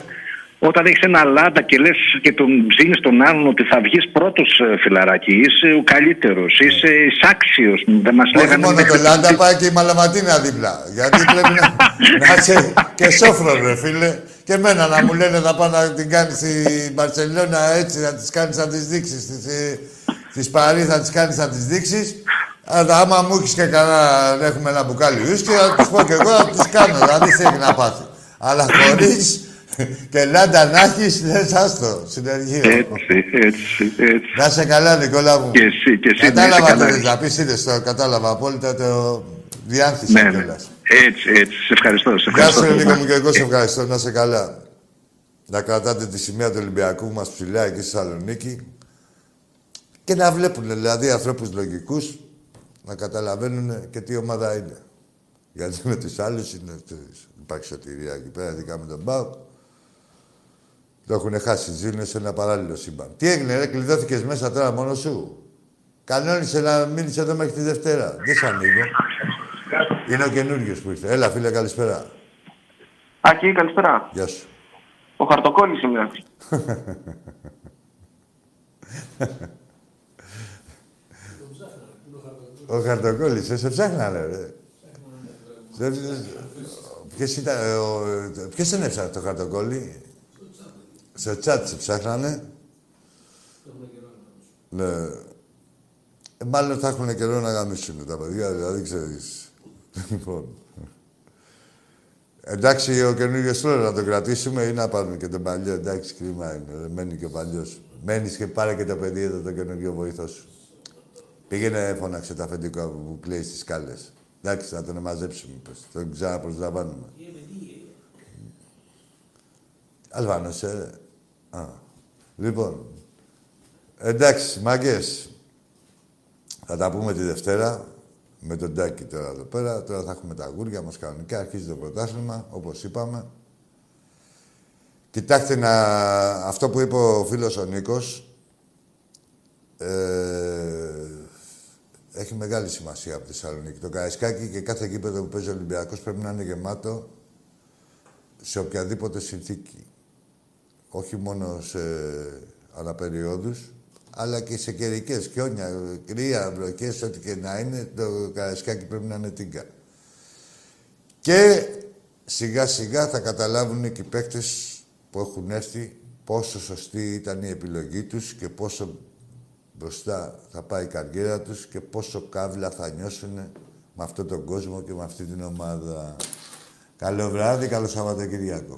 Όταν έχεις ένα λάντα και λες και τον ψήνεις τον άλλον ότι θα βγεις πρώτος φιλαράκι, είσαι ο καλύτερος, είσαι εισάξιος. Δεν μας Όχι λέγανε. μόνο μέχρι το στιγμή. Λάντα, πάει και η Μαλαματίνα δίπλα. Γιατί πρέπει να, να είσαι και σόφρο, ρε φίλε. Και εμένα να μου λένε να πάω να την κάνεις στην Μπαρσελόνα έτσι, να τη κάνεις να τη δείξεις. Τη Παρί θα τις κάνεις να τις δείξεις. Αλλά άμα μου έχεις και κανένα, να έχουμε ένα μπουκάλι ουίσκι, θα τους πω και εγώ να τι κάνω. Δηλαδή τι έχει να πάθει. Αλλά χωρίς και Λάντα να έχεις, λες άστο, συνεργείο. Έτσι, έτσι, έτσι. Να σε καλά, Νικόλα μου. Και εσύ, και εσύ να Κατάλαβα είσαι το καλά. θες να πεις, είδες το, κατάλαβα απόλυτα, το διάνθησα Ναι, ναι. κιόλας. Έτσι, έτσι. Σε ευχαριστώ. Σε Γεια ευχαριστώ. σου, ρε Νίκο μου, και εγώ σε ευχαριστώ. Να σε καλά. Να κρατάτε τη σημαία του Ολυμπιακού μας ψηλά εκεί στη Θεσσαλονίκη και να βλέπουν, δηλαδή, ανθρώπους λογικούς να καταλαβαίνουν και τι ομάδα είναι. Γιατί με τους άλλους είναι, ξέρεις, υπάρχει σωτηρία εκεί πέρα, ειδικά με τον Μπάουκ. Το έχουν χάσει, ζουν σε ένα παράλληλο σύμπαν. Τι έγινε, ρε, κλειδώθηκες μέσα τώρα μόνος σου; Κανόνισε να μείνεις εδώ μέχρι τη Δευτέρα. Δεν σ' ανοίγω. Είναι ο καινούργιος που ήρθε. Έλα, φίλε, καλησπέρα. Άκη, καλησπέρα. Γεια σου. Ο Χαρτοκόλλης είμαι. Ο Χαρτοκόλλης, σε, σε ψάχνανε, ρε. Σε- σε- Ποιος ήταν, ε, ο, ε, ποιος τον έψαχνε το Χαρτοκόλλη; Στο τσάτ σε ψάχνανε. Ναι. Ε, μάλλον θα έχουν καιρό να γαμίσουν τα παιδιά, δηλαδή ξέρεις. Λοιπόν. Εντάξει, ο καινούργιος τώρα να τον κρατήσουμε ή να πάρουμε και τον παλιό. Εντάξει, κρίμα είναι. ρε, Μένει και ο παλιός. Μένεις και πάρε και το παιδί εδώ, το καινούργιο βοηθό σου. Πήγαινε, φώναξε τα αφεντικά που κλαίει στις σκάλες. Εντάξει, θα τον μαζέψουμε, πες. Τον ξαναπροσλαμβάνουμε. Αλβάνος, ε. Α. Λοιπόν. Εντάξει, μάγκες. Θα τα πούμε τη Δευτέρα με τον Τάκη τώρα εδώ πέρα. Τώρα θα έχουμε τα γούρια μας κανονικά. Αρχίζει το πρωτάθλημα, όπως είπαμε. Κοιτάξτε να... αυτό που είπε ο φίλος ο Νίκος. Ε, έχει μεγάλη σημασία από τη Θεσσαλονίκη. Το Καραϊσκάκι και κάθε γήπεδο που παίζει ο Ολυμπιακός πρέπει να είναι γεμάτο σε οποιαδήποτε συνθήκη. Όχι μόνο σε αναπεριόδους, αλλά και σε καιρικές χιόνια, κρύα, βροχές, ό,τι και να είναι, το Καραϊσκάκι πρέπει να είναι τίγκα. Και σιγά σιγά θα καταλάβουν και οι παίκτες που έχουν έρθει πόσο σωστή ήταν η επιλογή τους και πόσο μπροστά θα πάει η καριέρα τους και πόσο κάβλα θα νιώσουν με αυτόν τον κόσμο και με αυτή την ομάδα. Καλό βράδυ, καλό Σαββατοκυριακό.